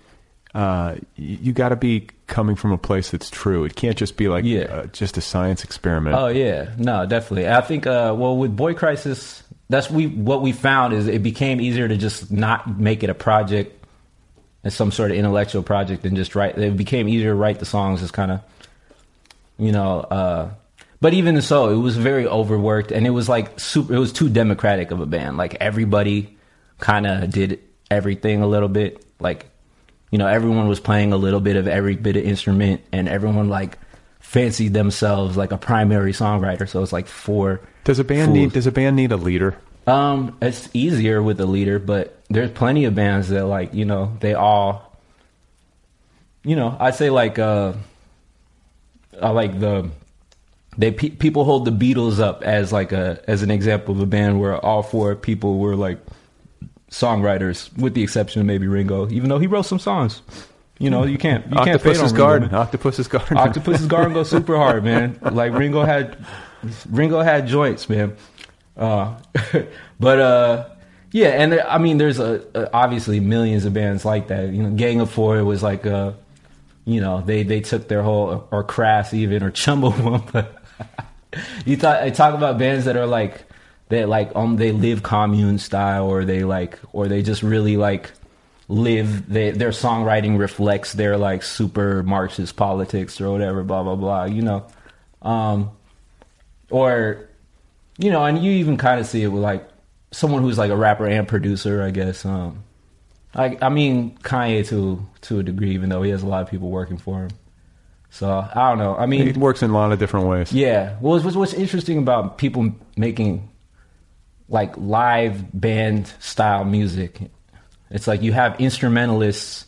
uh, you got to be coming from a place that's true. It can't just be like Yeah. uh, just a science experiment. Oh yeah, no, definitely. I think uh, well with Boy Crisis, that's we what we found is it became easier to just not make it a project as some sort of intellectual project and just write. It became easier to write the songs as kind of, you know. Uh, but even so, it was very overworked and it was like super. It was too democratic of a band. Like everybody kind of did everything a little bit. Like you know, everyone was playing a little bit of every bit of instrument, and everyone like fancied themselves like a primary songwriter. So it's like four. Does a band fools. need Does a band need a leader? Um, it's easier with a leader, but there's plenty of bands that like you know they all, you know, I say like uh, I like the they pe- people hold the Beatles up as like a as an example of a band where all four people were like songwriters, with the exception of maybe Ringo, even though he wrote some songs. You know, you can't you can't fade on Octopus's Ringo, Garden. man. Octopus's Garden. Octopus's Garden goes super hard, man. Like Ringo had, Ringo had joints, man. Uh, but uh, yeah, and there, I mean, there's a, a, obviously millions of bands like that. You know, Gang of Four was like uh you know, they they took their whole or Crass even or Chumbawamba. you thought I talk about bands that are like that like um they live commune style or they like or they just really like live they, their songwriting reflects their like super marxist politics or whatever blah blah blah you know um or you know and you even kind of see it with like someone who's like a rapper and producer i guess um I, I mean kanye to to a degree even though he has a lot of people working for him so i don't know i mean It works in a lot of different ways. yeah. Well, what's, what's interesting about people making like live band style music, it's like you have instrumentalists.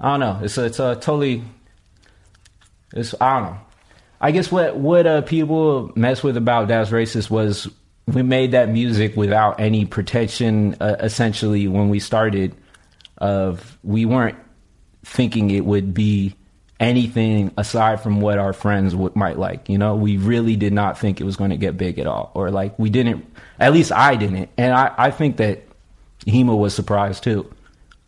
I don't know. It's a, it's a totally. It's I don't know. I guess what what uh, people mess with about Das Racist was we made that music without any pretension. Uh, essentially, when we started, of we weren't thinking it would be anything aside from what our friends would, might like. You know, we really did not think it was going to get big at all, or like we didn't. At least I didn't, and I I think that Heems was surprised too.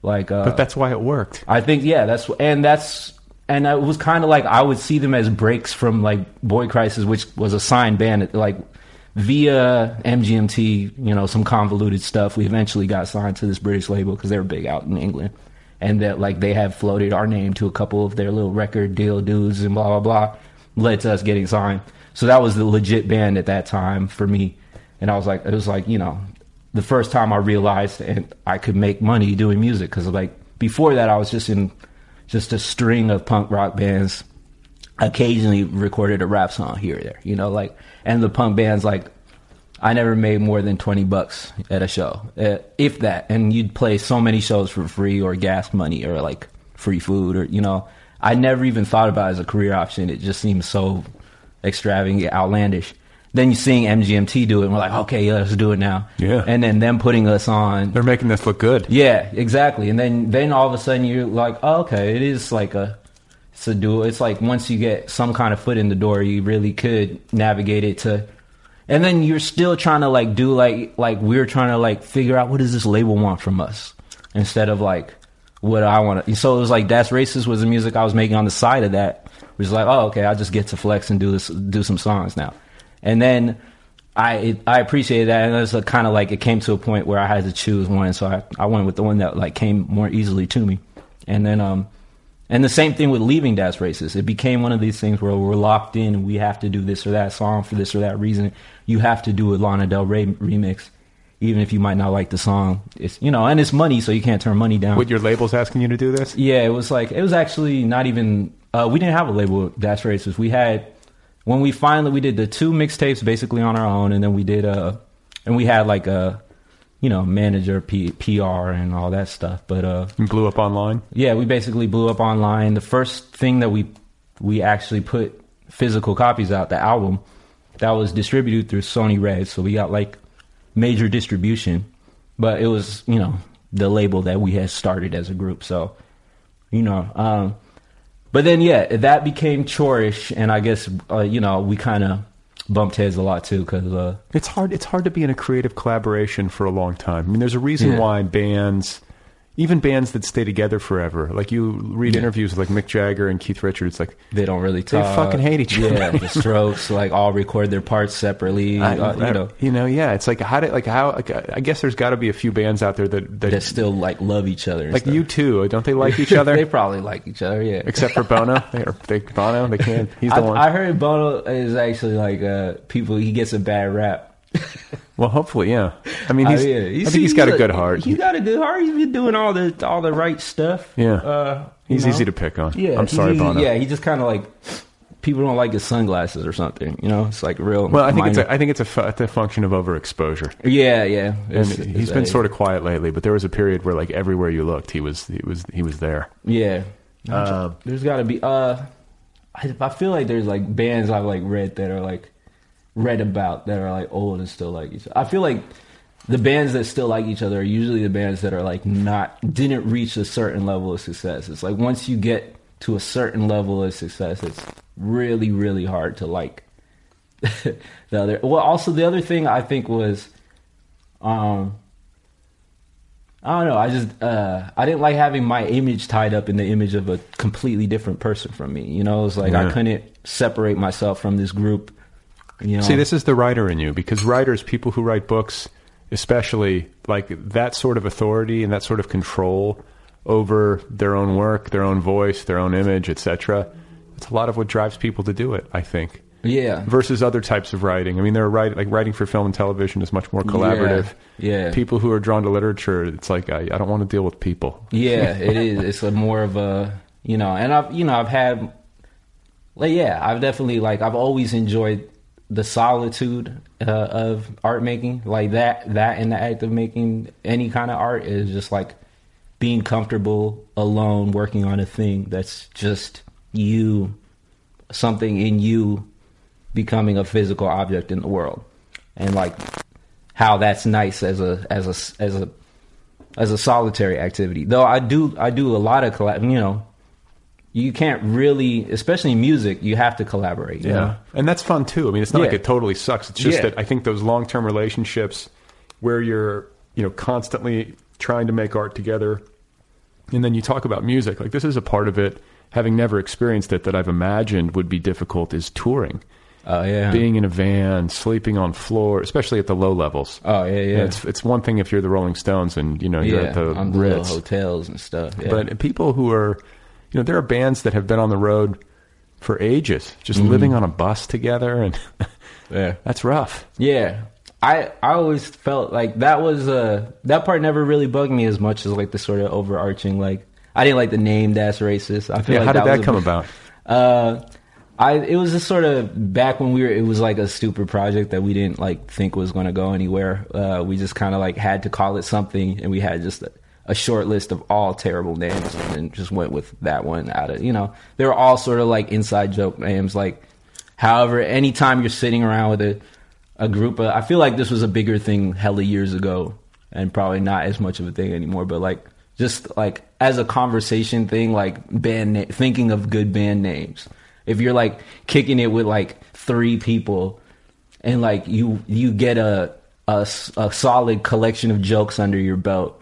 Like, uh, But that's why it worked. I think yeah, that's and that's and it was kind of like I would see them as breaks from like Boy Crisis, which was a signed band, like via MGMT, you know, some convoluted stuff. We eventually got signed to this British label because they were big out in England, and that like they have floated our name to a couple of their little record deal dudes and blah blah blah, led to us getting signed. So that was the legit band at that time for me, and I was like, it was like you know the first time I realized and I could make money doing music because like before that I was just in just a string of punk rock bands. Occasionally recorded a rap song here or there, you know, like and the punk bands like I never made more than twenty bucks at a show, uh, if that. And you'd play so many shows for free or gas money or like free food or you know. I never even thought about it as a career option. It just seems so extravagant, outlandish. Then you seeing MGMT do it, and we're like, okay, yeah, let's do it now. Yeah. And then them putting us on. They're making this look good. Yeah, exactly. And then then all of a sudden you're like, oh, okay, it is like a it's a dual. It's like once you get some kind of foot in the door, you really could navigate it to. And then you're still trying to like do like like we're trying to like figure out what does this label want from us instead of like what I want to. So it was like Das Racist was the music I was making on the side of that. It was like, oh, okay, I just get to flex and do this, do some songs now, and then. I I appreciated that, and it was kind of like it came to a point where I had to choose one, so I, I went with the one that like came more easily to me, and then um, and the same thing with leaving Das Racist. It became one of these things where we're locked in and we have to do this or that song for this or that reason. You have to do a Lana Del Rey remix, even if you might not like the song. It's you know, and it's money, so you can't turn money down. With your label's asking you to do this? Yeah, it was like it was actually not even. Uh, we didn't have a label Das Racist. We had when we finally we did the two mixtapes basically on our own, and then we did uh and we had like a you know manager P, PR and all that stuff. But uh, You blew up online. yeah, we basically blew up online. The first thing that we we actually put physical copies out, the album, that was distributed through Sony Red. So we got like major distribution, but it was you know the label that we had started as a group. So you know, um, but then yeah, that became chorish, and I guess uh, you know we kind of bumped heads a lot too because uh, It's hard. It's hard to be in a creative collaboration for a long time. I mean, there's a reason Yeah. why bands, even bands that stay together forever, like you read Yeah. interviews with like Mick Jagger and Keith Richards, like they don't really talk. They fucking hate each other. Yeah, the Strokes like all record their parts separately. I, uh, you know, you know, yeah. It's like how did like how like, I guess there's got to be a few bands out there that that, that still like love each other. like stuff. U2. Don't they like each other? they probably like each other. Yeah. Except for Bono, they are they Bono. They can't. He's the I, one. I heard Bono is actually like uh, people. He gets a bad rap. well, hopefully, yeah. I mean, he's, Uh, yeah. I think see, he's got a like- good heart. He's got a good heart. He's been doing all the all the right stuff. Yeah. Uh, He's know? easy to pick on. Yeah, I'm he's sorry, easy- Bono. Yeah, he just kind of like people don't like his sunglasses or something. You know, it's like real. Well, I think it's minor- a, I think it's a, fu- it's a function of overexposure. yeah, yeah. And It's- he's it's been a- sort of quiet lately, but there was a period where like everywhere you looked, he was he was he was there. Yeah. Uh, there's got to be. Uh, I, I feel like there's like bands I've like read that are like read about that are like old and still like each other. I feel like the bands that still like each other are usually the bands that are like not didn't reach a certain level of success. It's like once you get to a certain level of success, it's really really hard to like the other. Well, also the other thing I think was, um, I don't know. I just uh, I didn't like having my image tied up in the image of a completely different person from me. You know, it's like Yeah. I couldn't separate myself from this group. You know, See, this is the writer in you because writers, people who write books, especially like that sort of authority and that sort of control over their own work, their own voice, their own image, etc. It's a lot of what drives people to do it. I think. yeah, Versus other types of writing. I mean, they're write, like writing for film and television is much more collaborative. Yeah. People who are drawn to literature, it's like I, I don't want to deal with people. yeah, it is. It's a more of a you know, and I've you know I've had, like yeah, I've definitely like I've always enjoyed the solitude uh, of art making, like that that in the act of making any kind of art is just like being comfortable alone working on a thing that's just you, something in you becoming a physical object in the world, and like how that's nice as a as a as a as a solitary activity. Though I do I do a lot of collab. You know, you can't really, especially in music, you have to collaborate. you know? And that's fun too. I mean, it's not like it totally sucks. It's just Yeah. that I think those long term relationships where you're, you know, constantly trying to make art together and then you talk about music, like this is a part of it, having never experienced it that I've imagined would be difficult is touring. Oh yeah. Being in a van, sleeping on floor, especially at the low levels. oh yeah, yeah. It's it's one thing if you're the Rolling Stones and you know you're yeah, at the the Ritz, hotels and stuff. Yeah. but people who are, you know, there are bands that have been on the road for ages, just living on a bus together, and Mm-hmm. yeah. that's rough. Yeah. I I always felt like that was uh that part never really bugged me as much as like the sort of overarching like I didn't like the name Das Racist. I feel Yeah, like how did was that come big- about? Uh I it was just sort of back when we were it was like a stupid project that we didn't like think was going to go anywhere. Uh we just kind of like had to call it something and we had just a, a short list of all terrible names and just went with that one out of, you know. They were all sort of like inside joke names like however anytime you're sitting around with a a group of I feel like this was a bigger thing hella years ago and probably not as much of a thing anymore but like just like as a conversation thing like band na- thinking of good band names if you're like kicking it with like three people and like you you get a a solid collection of jokes under your belt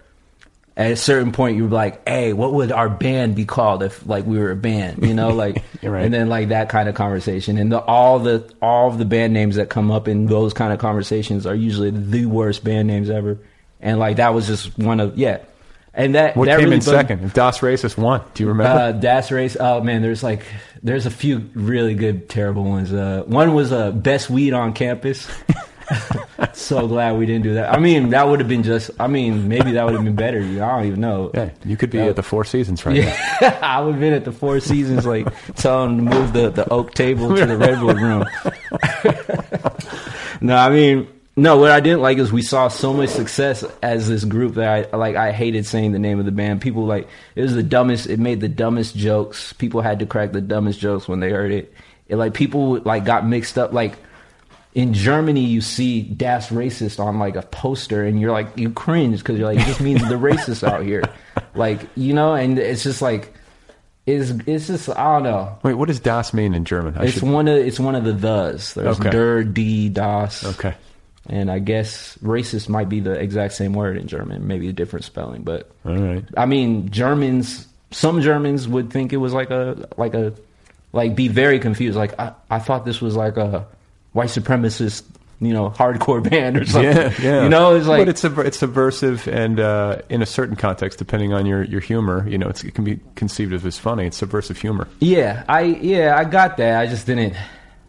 at a certain point you're like, hey, what would our band be called if like we were a band? You know, like right. and then like that kind of conversation. And the, all the all of the band names that come up in those kind of conversations are usually the worst band names ever. And like that was just one of yeah. And that What that came really in second? Das Racist one. Do you remember? uh, Das Race. Oh man, there's like there's a few really good terrible ones. Uh, one was uh, best weed on campus. so glad we didn't do that. I mean, that would have been just. I mean, maybe that would have been better. I don't even know. yeah, you could be uh, at the Four Seasons right now. I would have been at the Four Seasons, like telling them to move the, the oak table to the redwood room. no, I mean, no. What I didn't like is we saw so much success as this group that I like. I hated saying the name of the band. People like it was the dumbest. It made the dumbest jokes. People had to crack the dumbest jokes when they heard it. It like people like got mixed up. Like in Germany, you see Das Racist on like a poster, and you're like, you cringe because you're like, it just means the racists out here, like you know, and it's just like, it's it's just I don't know. Wait, what does Das mean in German? I It's should- one of it's one of the thes. There's Okay. der, die, das. Okay. And I guess racist might be the exact same word in German, maybe a different spelling, but All right. I mean, Germans. Some Germans would think it was like a like a like be very confused. Like I, I thought this was like a white supremacist, you know, hardcore band or something. Yeah, yeah. You know, it's like but it's sub- it's subversive, and uh, in a certain context, depending on your, your humor, you know, it's, it can be conceived of as funny. It's subversive humor. Yeah, I yeah, I got that. I just didn't.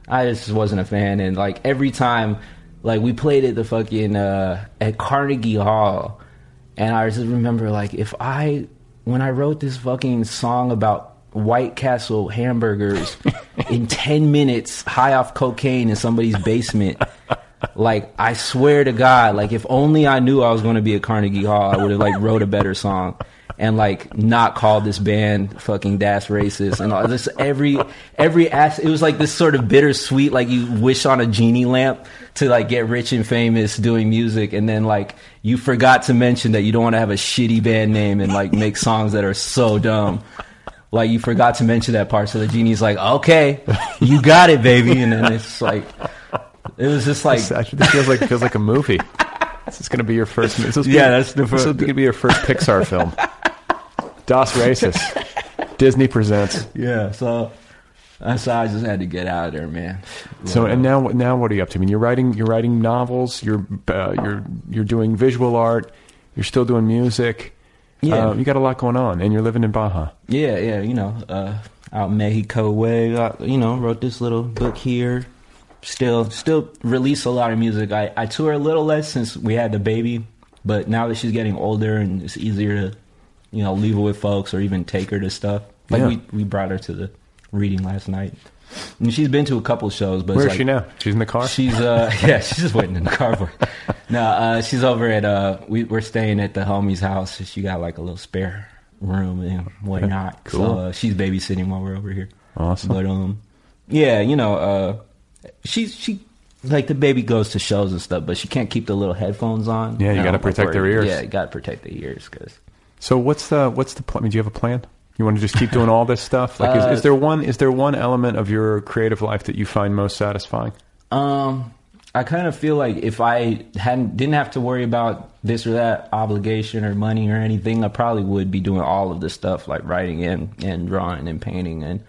I just wasn't a fan, and like every time, like we played at the fucking uh, at Carnegie Hall, and I just remember like if I when I wrote this fucking song about White Castle hamburgers in ten minutes, high off cocaine in somebody's basement. Like I swear to God, like if only I knew I was going to be at Carnegie Hall, I would have like wrote a better song and like not called this band fucking Das Racist and all this every every ass. It was like this sort of bittersweet, like you wish on a genie lamp to like get rich and famous doing music, and then like you forgot to mention that you don't want to have a shitty band name and like make songs that are so dumb. Like you forgot to mention that part, so the genie's like, "Okay, you got it, baby," and then it's like, it was just like, This feels like feels like a movie. This is going to be your first. This is Yeah, that's the first. This is going to be your first Pixar film. Das Racist. Disney presents. yeah. So that's why I just had to get out of there, man. So and now now what are you up to? I mean, you're writing you're writing novels. You're uh, you're you're doing visual art. You're still doing music. Yeah. Uh, you got a lot going on, and you're living in Baja. Yeah, yeah, you know, uh, out Mexico way, uh, you know, wrote this little book here. Still, still release a lot of music. I, I tour a little less since we had the baby, but now that she's getting older and it's easier to, you know, leave her with folks or even take her to stuff. Like Yeah. we, we brought her to the reading last night. And she's been to a couple shows, but Where is like- she now? She's in the car. She's uh yeah, she's just waiting in the car for. No, uh, she's over at uh we we're staying at the homie's house. She got like a little spare room and whatnot. Cool. So uh, she's babysitting while we're over here. Awesome. But um, yeah, you know, uh, she's she like the baby goes to shows and stuff, but she can't keep the little headphones on. Yeah, you And gotta protect their ears. Yeah, you gotta protect the ears because. So what's the what's the plan? I mean, Do you have a plan? You want to just keep doing all this stuff? Like, Uh, is, is there one is there one element of your creative life that you find most satisfying? Um, I kind of feel like if I hadn't didn't have to worry about this or that obligation or money or anything, I probably would be doing all of this stuff like writing and and drawing and painting and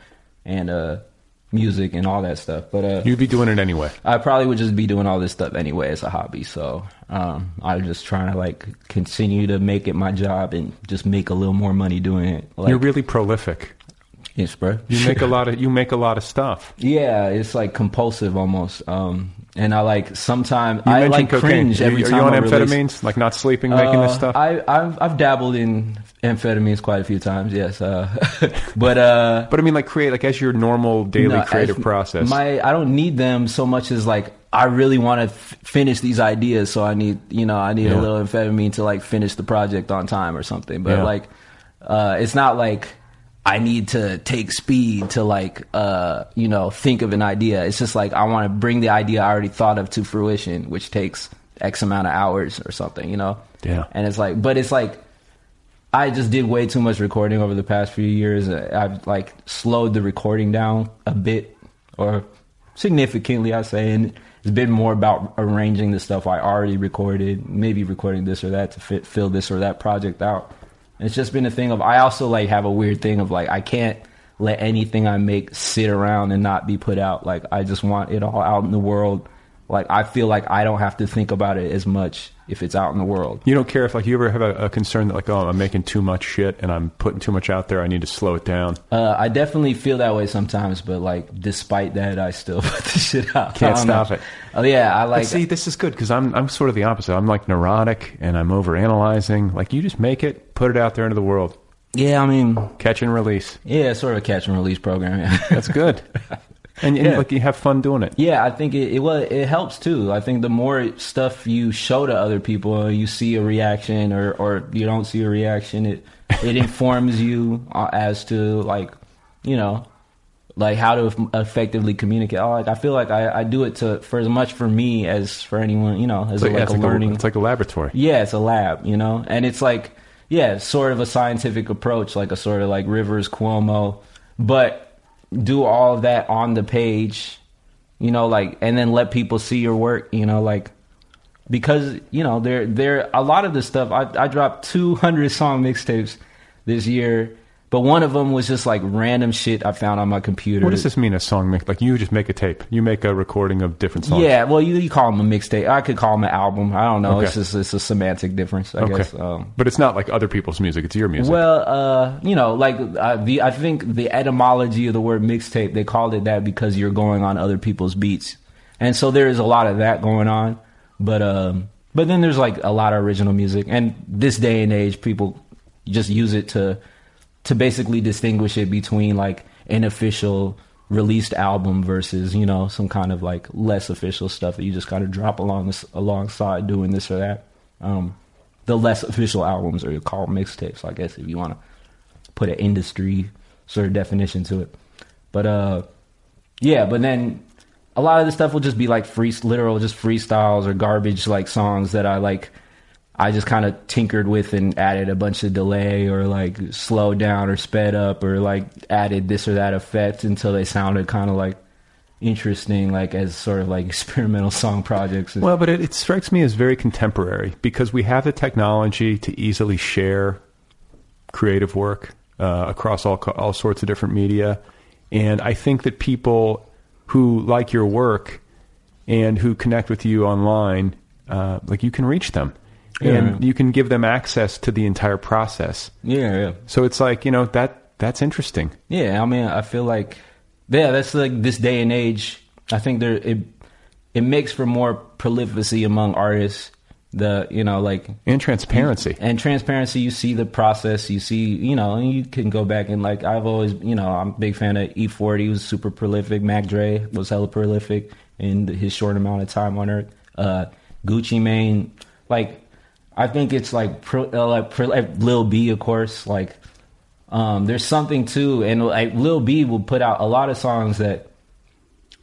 and uh music and all that stuff. But uh, You'd be doing it anyway. I probably would just be doing all this stuff anyway as a hobby. So um, I'm just trying to like continue to make it my job and just make a little more money doing it. Like, You're really prolific. yes, bro. You make a lot of you make a lot of stuff. Yeah, it's like compulsive almost. Um, and I like sometimes I like cocaine. cringe Are every are time you on I release- amphetamines? Like not sleeping, making this Uh, stuff. I, I've I've dabbled in amphetamines quite a few times. Yes, uh, but uh, but I mean, like create like as your normal daily no, creative process. My I don't need them so much as like I really want to f- finish these ideas, so I need you know I need Yeah. a little amphetamine to like finish the project on time or something. But Yeah. like, uh, it's not like. I need to take speed to like uh you know think of an idea. It's just like I want to bring the idea I already thought of to fruition, which takes X amount of hours or something, you know. Yeah. And it's like, but it's like I just did way too much recording over the past few years. Uh, I've like slowed the recording down a bit, or significantly, I say, and it's been more about arranging the stuff I already recorded, maybe recording this or that to fit, fill this or that project out. It's just been a thing of I also like have a weird thing of like I can't let anything I make sit around and not be put out. Like I just want it all out in the world. Like I feel like I don't have to think about it as much if it's out in the world. You don't care if like you ever have a, a concern that like oh I'm making too much shit and I'm putting too much out there. I need to slow it down. Uh, I definitely feel that way sometimes, but like despite that, I still put the shit out. Can't stop know. it. Oh yeah, I Like, like. see, this is good because I'm I'm sort of the opposite. I'm like neurotic and I'm over analyzing. Like you just make it, put it out there into the world, yeah, I mean, catch and release. yeah, sort of a catch and release program. Yeah. That's good. and, and Yeah. like you have fun doing it. Yeah, I think it, it well, it helps too. I think the more stuff you show to other people, you see a reaction, or or you don't see a reaction, it it informs you uh, as to like, you know, like how to effectively communicate. Oh, Like I feel like I, I do it to for as much for me as for anyone, you know, as like, like, a like learning. it's like a laboratory. Yeah, it's a lab, you know, and it's like, yeah, sort of a scientific approach, like a sort of like Rivers Cuomo, but do all of that on the page, you know, like, and then let people see your work, you know, like, because you know, there, there, a lot of the stuff. I, I dropped two hundred song mixtapes this year, but one of them was just like random shit I found on my computer. What does this mean? A song mix? Like you just make a tape. You make a recording of different songs. Yeah, well, you, you call them a mixtape. I could call them an album. I don't know. Okay. It's just it's a semantic difference, I Okay. guess. Um, but it's not like other people's music. It's your music. Well, uh, you know, like uh, the I think the etymology of the word mixtape they called it that because you're going on other people's beats, and so there is a lot of that going on. But um, but then there's like a lot of original music, and this day and age, people just use it to to basically distinguish it between like an official released album versus you know some kind of like less official stuff that you just kind of drop along alongside doing this or that. Um, the less official albums are called mixtapes, I guess, if you want to put an industry sort of definition to it. But uh, yeah, but then a lot of the stuff will just be like free, literal, just freestyles or garbage like songs that I like. I just kind of tinkered with and added a bunch of delay or like slowed down or sped up or like added this or that effect until they sounded kind of like interesting, like as sort of like experimental song projects. Well, but it, it strikes me as very contemporary because we have the technology to easily share creative work uh, across all all sorts of different media, and I think that people who like your work and who connect with you online, uh, like you can reach them, and you can give them access to the entire process. yeah, yeah. So it's like you know that that's interesting. Yeah, I mean, I feel like, yeah, that's like this day and age. I think there it it makes for more prolificity among artists. The you know like And transparency. and transparency. You see the process. You see you know, and you can go back and like I've always you know I'm a big fan of E-40. He was super prolific. Mac Dre was hella prolific in his short amount of time on Earth. Uh, Gucci Mane, like I think it's like uh, like, like Lil B, of course, like um, there's something too, and like Lil B will put out a lot of songs that,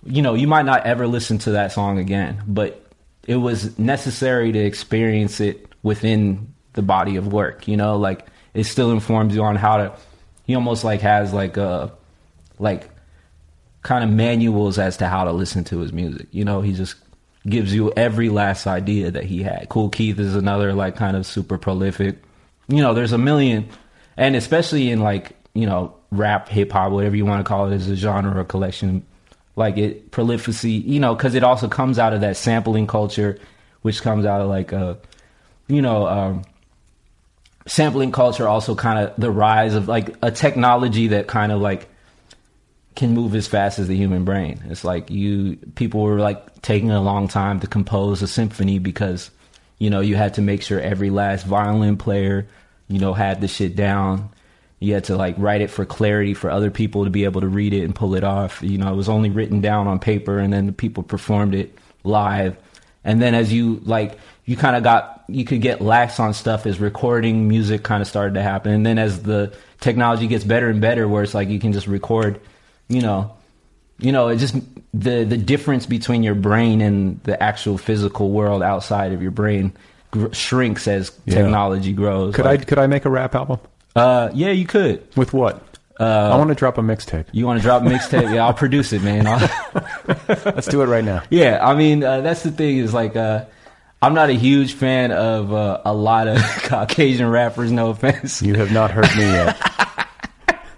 you know, you might not ever listen to that song again, but it was necessary to experience it within the body of work. You know, like it still informs you on how to. He almost like has like a, like, kind of manuals as to how to listen to his music. You know, he just gives you every last idea that he had. Kool Keith is another like kind of super prolific. You know, there's a million, and especially in like you know rap, hip hop, whatever you want to call it, as a genre or collection. Like it prolificity, you know, because it also comes out of that sampling culture, which comes out of like a, you know, um, sampling culture. Also, kind of the rise of like a technology that kind of like can move as fast as the human brain. It's like you people were like taking a long time to compose a symphony because you know you had to make sure every last violin player you know had the shit down. You had to like write it for clarity for other people to be able to read it and pull it off. You know, it was only written down on paper and then the people performed it live. And then as you like you kind of got you could get lax on stuff as recording music kind of started to happen. And then as the technology gets better and better where it's like you can just record you know, you know, it just the the difference between your brain and the actual physical world outside of your brain gr- shrinks as Yeah. technology grows. Could Like, I could I make a rap album Uh, yeah, you could. with what? Uh, I want to drop a mixtape. You want to drop a mixtape? yeah, I'll produce it, man. Let's do it right now. yeah, I mean, uh, that's the thing is like, uh, I'm not a huge fan of uh, a lot of Caucasian rappers. No offense, You have not heard me yet.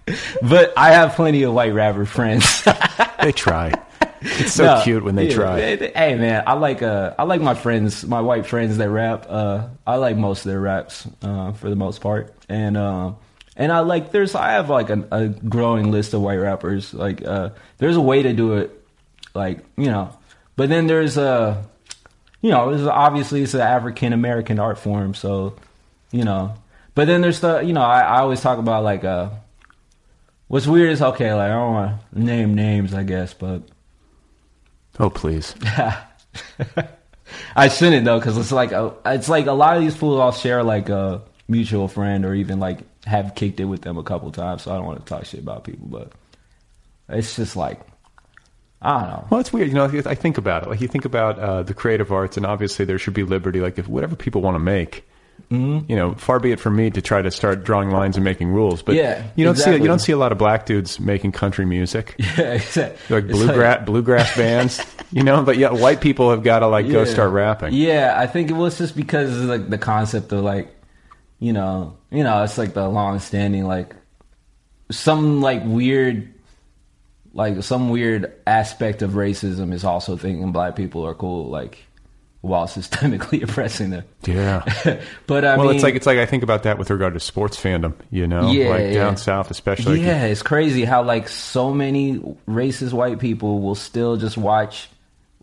but I have plenty of white rapper friends. They try. It's so No, cute when they yeah, try. they- Hey man, I like uh I like my friends, my white friends that rap. Uh I like most of their raps uh for the most part. And uh and I like there's I have like a, a growing list of white rappers. Like uh there's a way to do it like, you know. But then there's uh you know, there's obviously it's an African American art form, so you know. But then there's the you know, I, I always talk about like uh what's weird is okay, like I don't wanna name names I guess, but Oh, please. I shouldn't though, because it's like a, it's like a lot of these fools all share like a mutual friend or even like have kicked it with them a couple times. So I don't want to talk shit about people, but it's just like I don't know. Well, it's weird. You know, I think about it. Like you think about uh, the creative arts, and obviously there should be liberty. Like if whatever people want to make, Mm-hmm. you know, far be it from me to try to start drawing lines and making rules. But Yeah, you don't see you don't see a lot of black dudes making country music. Yeah, exactly. like bluegrass bluegrass bands, you know. But yeah, white people have got to like go start rapping. Yeah, I think it was just because of like the concept of like, you know, you know, it's like the long standing like some like weird like some weird aspect of racism is also thinking black people are cool, like while systemically oppressing them. Yeah. but I well, mean, it's like it's like I think about that with regard to sports fandom. You know, Yeah, like yeah. down south, especially. yeah, it's crazy how like so many racist white people will still just watch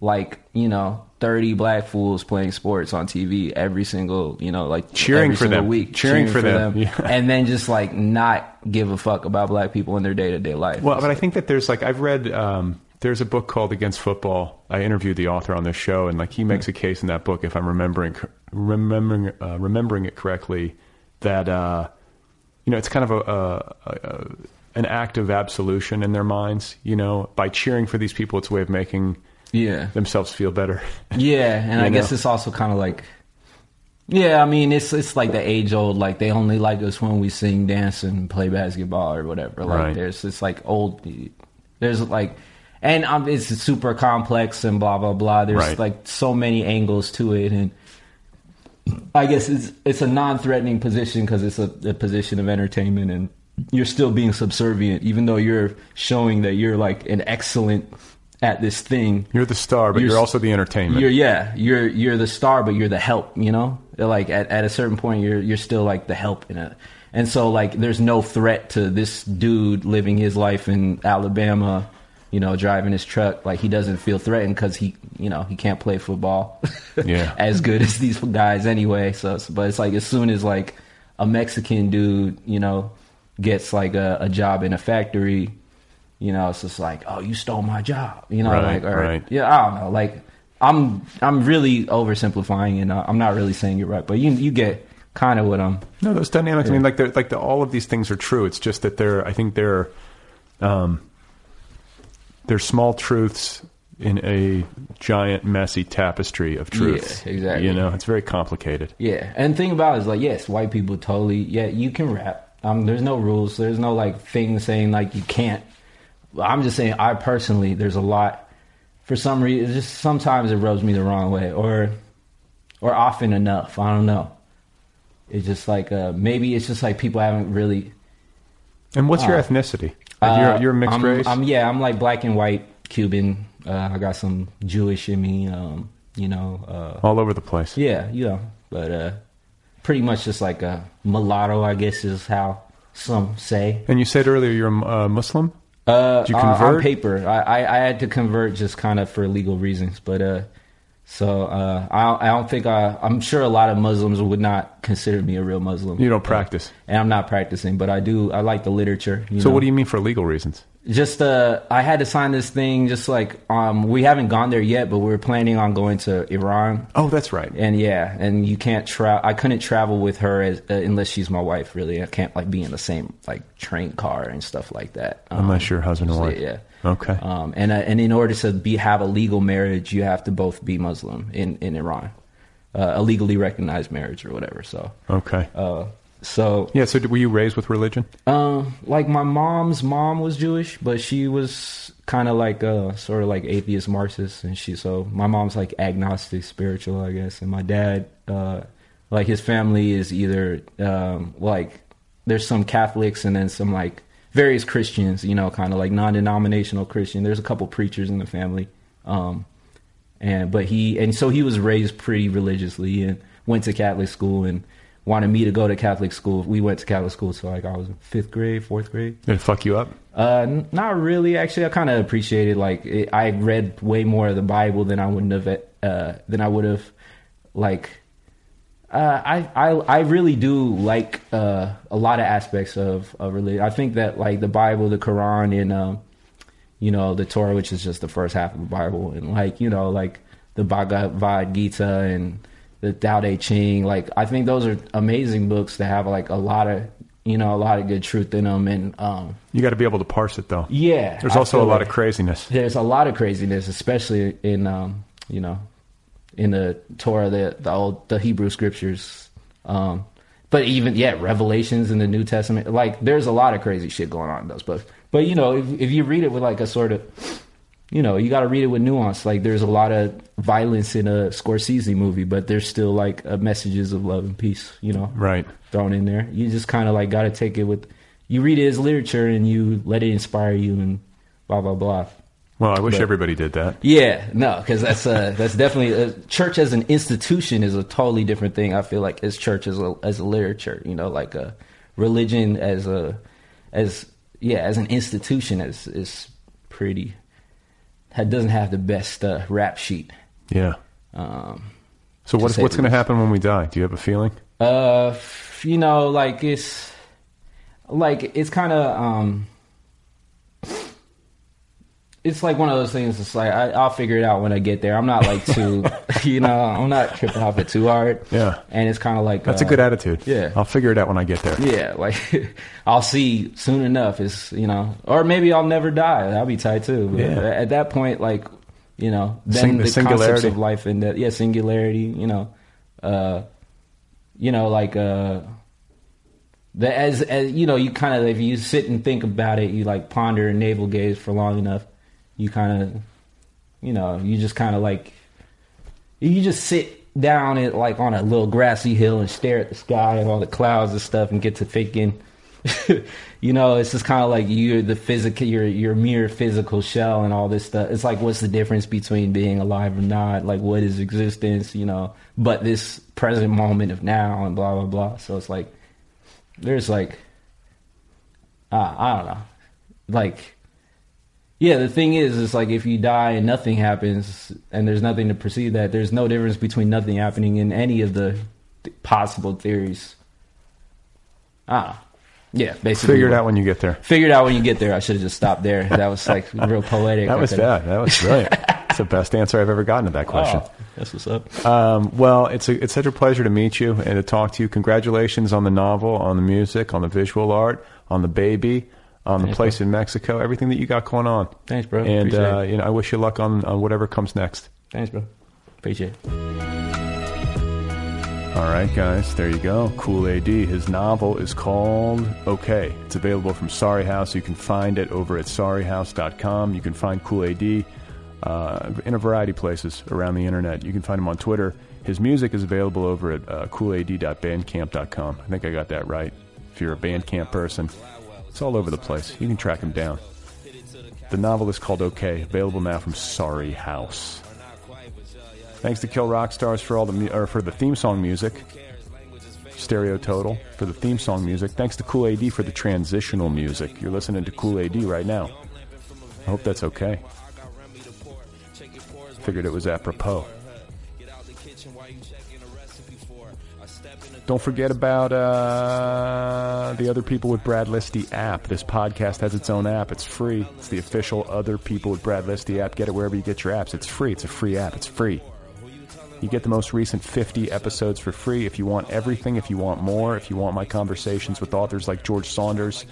like you know thirty black fools playing sports on TV every single you know like Cheering for them. week, Cheering for them. Yeah. and then just like not give a fuck about black people in their day to day life. Well, but I think that there's like I've read um, there's a book called Against Football. I interviewed the author on this show, and like he makes a case in that book, if I'm remembering remembering uh, remembering it correctly, that uh, you know it's kind of a, a, a an act of absolution in their minds. You know, by cheering for these people, it's a way of making yeah, themselves feel better. Yeah, and I guess it's also kind of like, yeah, I mean, it's it's like the age old, like they only like us when we sing, dance, and play basketball or whatever. Like Right. there's it's like old, there's like, and um, it's super complex and blah blah blah. There's Right. like so many angles to it, and I guess it's it's a non-threatening position because it's a, a position of entertainment and. You're still being subservient, even though you're showing that you're like an excellent at this thing. You're the star, but You're you're, also the entertainment. You're yeah, you're you're the star, but you're the help. You know, like at, at a certain point, you're you're still like the help in it. And so like, there's no threat to this dude living his life in Alabama. You know, driving his truck. Like he doesn't feel threatened because he, you know, he can't play football. Yeah. as good as these guys anyway. So, but it's like as soon as like a Mexican dude, you know, gets like a, a job in a factory, you know, it's just like, oh, you stole my job, you know, Right, like, or, right. yeah, I don't know, like, I'm I'm really oversimplifying, and I'm not really saying you're right, but you you get kind of what I'm. No, those dynamics. I mean, like, they're, like the, all of these things are true. It's just that they're. I think they're. Um, they're small truths in a giant, messy tapestry of truths. Yeah, exactly. You know, it's very complicated. Yeah, and the thing about it is like, yes, white people totally. Yeah, you can rap. Um, there's no rules. There's no like thing saying like you can't. I'm just saying, I personally, there's a lot. For some reason, just sometimes it rubs me the wrong way, or, or often enough. I don't know. It's just like uh, maybe it's just like people haven't really. And what's your Uh, ethnicity? Like, you're, Uh, you're a mixed I'm, race. I'm, yeah, I'm like black and white Cuban. Uh, I got some Jewish in me. Um, you know. Uh, all over the place. yeah, you know, but uh, pretty much just like a mulatto, I guess is how some say. And you said earlier you're a uh, Muslim. Uh, Did you uh, on paper, I, I I had to convert just kind of for legal reasons, but uh, so uh, I I don't think I I'm sure a lot of Muslims would not consider me a real Muslim. You don't practice. and I'm not practicing, but I do. I like the literature. You So know? what do you mean for legal reasons? just uh I had to sign this thing just like um we haven't gone there yet but we're planning on going to Iran Oh, that's right. and yeah and you can't travel I couldn't travel with her as, uh, unless she's my wife really I can't like be in the same like train car and stuff like that um, Unless you're husband and so, wife. yeah Okay. um and uh, and in order to be have a legal marriage you have to both be Muslim in in Iran uh, a legally recognized marriage or whatever so Okay. uh, So Yeah. So, were you raised with religion? um, like my mom's mom was Jewish, but she was kind of like uh sort of like atheist Marxist, and she so my mom's like agnostic spiritual, I guess, and my dad uh like his family is either um like there's some Catholics and then some like various Christians, you know, kind of like non-denominational Christian. There's a couple preachers in the family, um, and but he and so he was raised pretty religiously and went to Catholic school and wanted me to go to Catholic school. We went to Catholic school, so like I was in fifth grade, fourth grade. Did it fuck you up? Uh, n- not really. Actually, I kind of appreciated like it, I read way more of the Bible than I wouldn't have uh than I would have like. Uh, I, I I really do like uh, a lot of aspects of, of religion. I think that like the Bible, the Quran, and um, you know the Torah, which is just the first half of the Bible, and like you know like the Bhagavad Gita and the Tao Te Ching. Like I think those are amazing books that have like a lot of you know a lot of good truth in them, and um, You got to be able to parse it, though. yeah, There's I also a lot like of craziness. There's a lot of craziness, especially in um, you know, in the Torah, the the old the Hebrew scriptures. Um, but even yeah, Revelations in the New Testament, like there's a lot of crazy shit going on in those books. But you know, if if you read it with like a sort of you know, you got to read it with nuance. Like, there's a lot of violence in a Scorsese movie, but there's still like uh, messages of love and peace. You know, Right. thrown in there. You just kind of like got to take it with. You read it as literature and you let it inspire you and blah blah blah. Well, I wish But- everybody did that. Yeah, no, because that's uh, that's definitely uh, church as an institution is a totally different thing. I feel like as church as a as a literature, you know, like a religion as a as yeah as an institution is is pretty. It doesn't have the best uh, rap sheet. Yeah. Um, So what's what's going to happen when we die? Do you have a feeling? Uh, you know, like it's like it's kind of um, it's like one of those things. It's like I, I'll figure it out when I get there. I'm not like too, you know, I'm not tripping off it too hard. Yeah. and it's kind of like That's a uh, good attitude. yeah. I'll figure it out when I get there. Yeah, like I'll see soon enough. Is you know, or maybe I'll never die. That'll be tight too. But Yeah. At that point, like you know, then Sing- the concepts singularity. of life and that, yeah, singularity. You know, uh, you know, like uh, the as as you know, you kind of if you sit and think about it, you like ponder and navel gaze for long enough, you kind of, you know, you just kind of like you just sit down at like on a little grassy hill and stare at the sky and all the clouds and stuff and get to thinking. You know it's just kind of like you're the physical your your mere physical shell and all this stuff. It's like what's the difference between being alive or not? Like what is existence you know? But this present moment of now and blah blah blah. So it's like there's like uh, i don't know. Like yeah, the thing is, it's like if you die and nothing happens, and there's nothing to precede that, there's no difference between nothing happening in any of the th- possible theories. Ah, yeah, basically. Figure it out when you get there. Figure it out when you get there. I should have just stopped there. That was like real poetic. That was bad. That was brilliant. It's the best answer I've ever gotten to that question. Oh, that's what's up. Um, well, it's a, it's such a pleasure to meet you and to talk to you. Congratulations on the novel, on the music, on the visual art, on the baby, on the Thanks, place in Mexico, everything that you got going on. Thanks, bro. And uh, you know, I wish you luck on, on whatever comes next. Thanks, bro. Appreciate it. All right, guys, there you go. Kool A.D. His novel is called Okay. It's available from Sorry House. You can find it over at sorryhouse.com. You can find Kool A.D uh, in a variety of places around the internet. You can find him on Twitter. His music is available over at uh, koolad.bandcamp.com. I think I got that right. If you're a Bandcamp person, it's all over the place. You can track him down. The novel is called Okay, available now from Sorry House. Thanks to Kill Rock Stars for all the mu- or for the theme song music. Stereo Total for the theme song music. Thanks to Kool A.D for the transitional music. You're listening to Kool A.D right now. I hope that's okay. Figured it was apropos. Don't forget about uh, the Other People with Brad Listi app. This podcast has its own app. It's free. It's the official Other People with Brad Listi app. Get it wherever you get your apps. It's free. It's a free app. It's free. You get the most recent 50 episodes for free. If you want everything, if you want more, if you want my conversations with authors like George Saunders,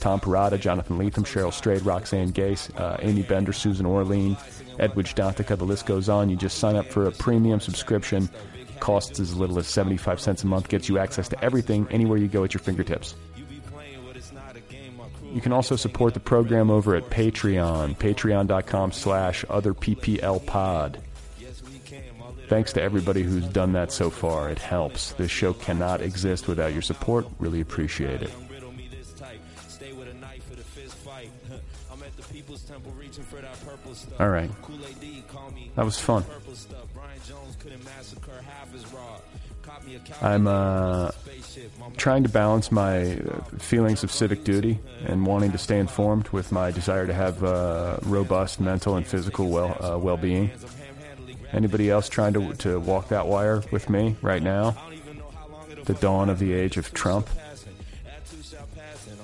Tom Perrotta, Jonathan Lethem, Cheryl Strayed, Roxane Gay, uh, Aimee Bender, Susan Orlean, Edwidge Danticat, the list goes on. You just sign up for a premium subscription Costs as little as 75 cents a month, gets you access to everything anywhere you go at your fingertips. You can also support the program over at Patreon, patreon.com slash otherpplpod. Thanks to everybody who's done that so far. It helps. This show cannot exist without your support. Really appreciate it. All right. That was fun. I'm uh, trying to balance my uh, feelings of civic duty and wanting to stay informed with my desire to have uh, robust mental and physical well uh, well being. Anybody else trying to to walk that wire with me right now? The dawn of the age of Trump.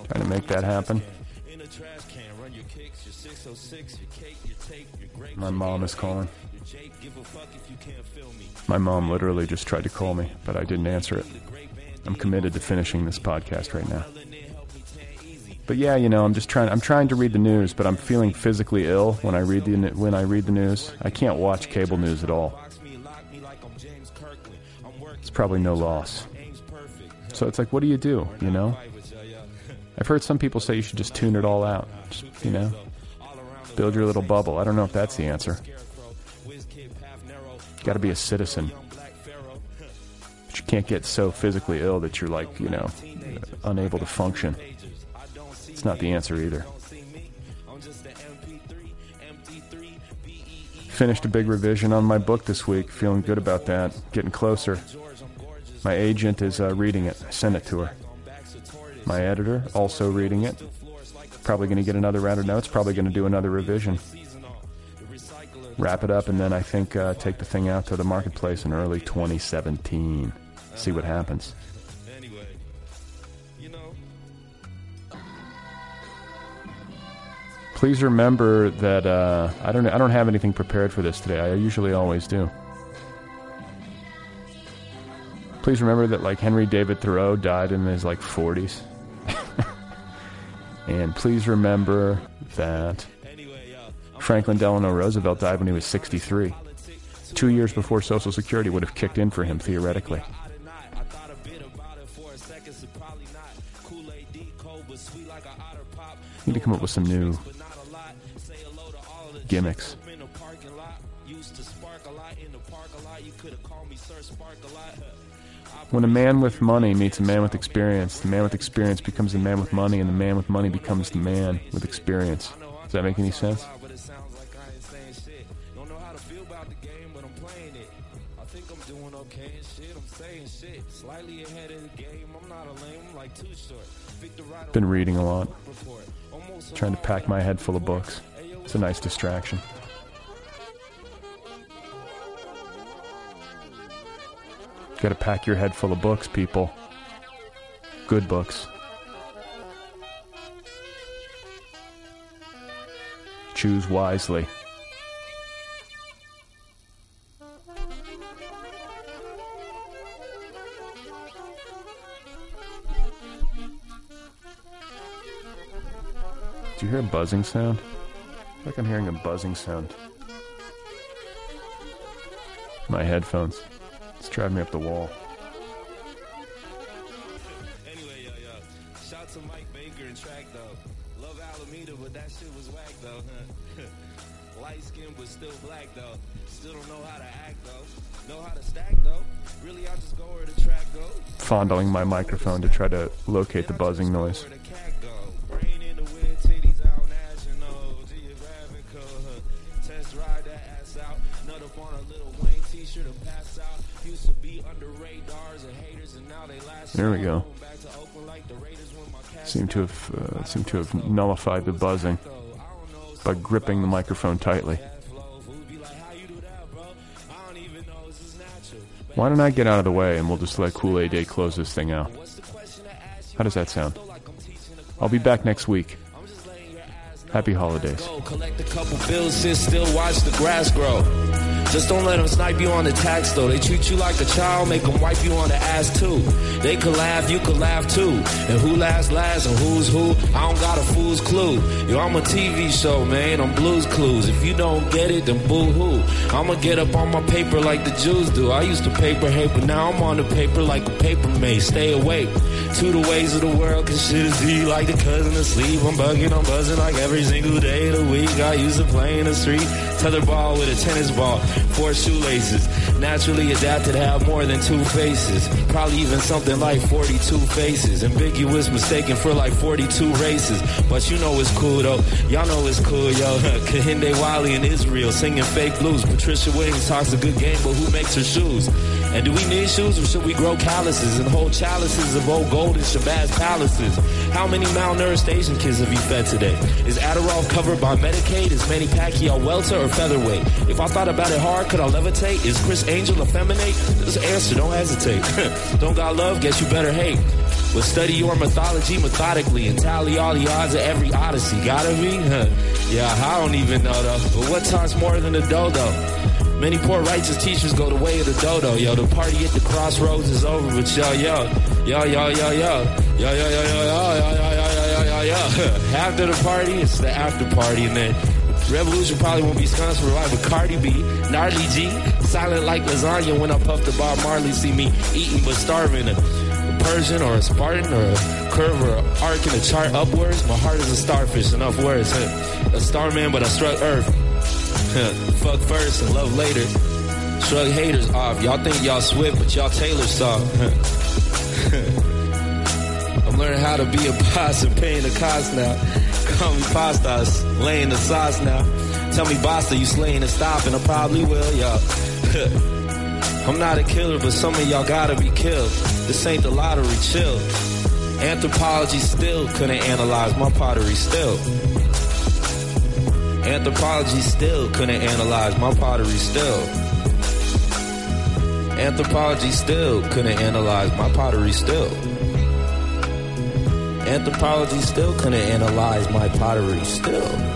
Trying to make that happen. My mom is calling. My mom literally just tried to call me, but I didn't answer it. I'm committed to finishing this podcast right now. But yeah, you know, I'm just trying. I'm trying to read the news, but I'm feeling physically ill when I read the when I read the news. I can't watch cable news at all. It's probably no loss. So it's like, what do you do? You know, I've heard some people say you should just tune it all out. Just, you know, build your little bubble. I don't know if that's the answer. Got to be a citizen. But you can't get so physically ill that you're like, you know, unable to function. It's not the answer either. Finished a big revision on my book this week. Feeling good about that. Getting closer. My agent is uh, reading it. I sent it to her. My editor also reading it. Probably going to get another round of notes. Probably going to do another revision wrap it up, and then I think uh, take the thing out to the marketplace in early 2017. See what happens. Please remember that uh, I don't I don't have anything prepared for this today. I usually always do. Please remember that like Henry David Thoreau died in his like 40s. and please remember that Franklin Delano Roosevelt died when he was 63. Two years before Social Security would have kicked in for him, theoretically. Need to come up with some new gimmicks. When a man with money meets a man with experience, the man with experience becomes the man with money, and the man with money becomes the man with experience. Does that make any sense? Been reading a lot. Trying to pack my head full of books. It's a nice distraction. Got to pack your head full of books, people. Good books. Choose wisely. Hear a buzzing sound? Like I'm hearing a buzzing sound. My headphones. It's driving me up the wall. Anyway, yo, yo. Shout to Mike Baker and track though. Love Alameda, but that shit was whack though. Light skin, but still black though. Still don't know how to act though. Know how to stack though. Really, I just go where the track go. Fondling my microphone to try to locate the buzzing noise. Wayne t-shirt pass out. Used to be under radars and haters, and now they last. There we go. Back to Oakland like the Raiders when my cast Seem to have uh, seem to have nullified the buzzing by gripping the microphone tightly. Why don't I get out of the way and we'll just let Kool A.D close this thing out? How does that sound? I'll be back next week. Happy holidays. Just don't let them snipe you on the tax though. They treat you like a child, make them wipe you on the ass too. They could laugh, you could laugh too. And who laughs last and who's who, I don't got a fool's clue. Yo, I'm a TV show, man. I'm Blues Clues. If you don't get it, then boo hoo. I'ma get up on my paper like the Jews do. I used to paper hate, but now I'm on the paper like a paper maze. Stay awake to the ways of the world, cause shit is deep like the cousin asleep. I'm bugging, I'm buzzing like every single day of the week. I used to play in the street, tetherball with a tennis ball, four shoelaces. Naturally adapted have more than two faces. Probably even something like 42 faces. Ambiguous, mistaken for like 42 races. But you know it's cool though. Y'all know it's cool, yo. Kehinde Wiley in Israel singing fake blues. Patricia Williams talks a good game, but who makes her shoes? And do we need shoes or should we grow calluses and hold chalices of old gold in Shabazz palaces? How many malnourished Asian kids have you fed today? Is Adderall covered by Medicaid? Is Manny Pacquiao welter or featherweight? If I thought about it hard, could I levitate? Is Criss Angel effeminate? Just answer, don't hesitate. don't got love, guess you better hate. But study your mythology methodically and tally all the odds of every odyssey. Gotta be? Huh. yeah, I don't even know though. But what time's more than a dodo? Many poor righteous teachers go the way of the dodo. Yo, the party at the crossroads is over, but yo, yo, yo, yo, yo, yo, yo, yo, yo, yo, yo, yo, yo, yo, yo, yo, yo. After the party, it's the after party, and then Revolution probably won't be sponsored by but Cardi B, Gnarly G, silent like lasagna when I puff the Bob Marley. See me eating but starving. A, Persian or a Spartan or a curve or an arc in a chart upwards. My heart is a starfish. Enough words. A starman, but I struck Earth. Fuck first and love later. Shrug haters off. Y'all think y'all Swift, but y'all Taylor soft. I'm learning how to be a boss and paying the cost now. Me pastas, laying the sauce now. Tell me Basta, you slaying and stopping, I probably will, y'all. I'm not a killer, but some of y'all gotta be killed. This ain't the lottery, chill. Anthropology still couldn't analyze my pottery still. Anthropology still couldn't analyze my pottery still. Anthropology still couldn't analyze my pottery still. Anthropology still couldn't analyze my pottery still.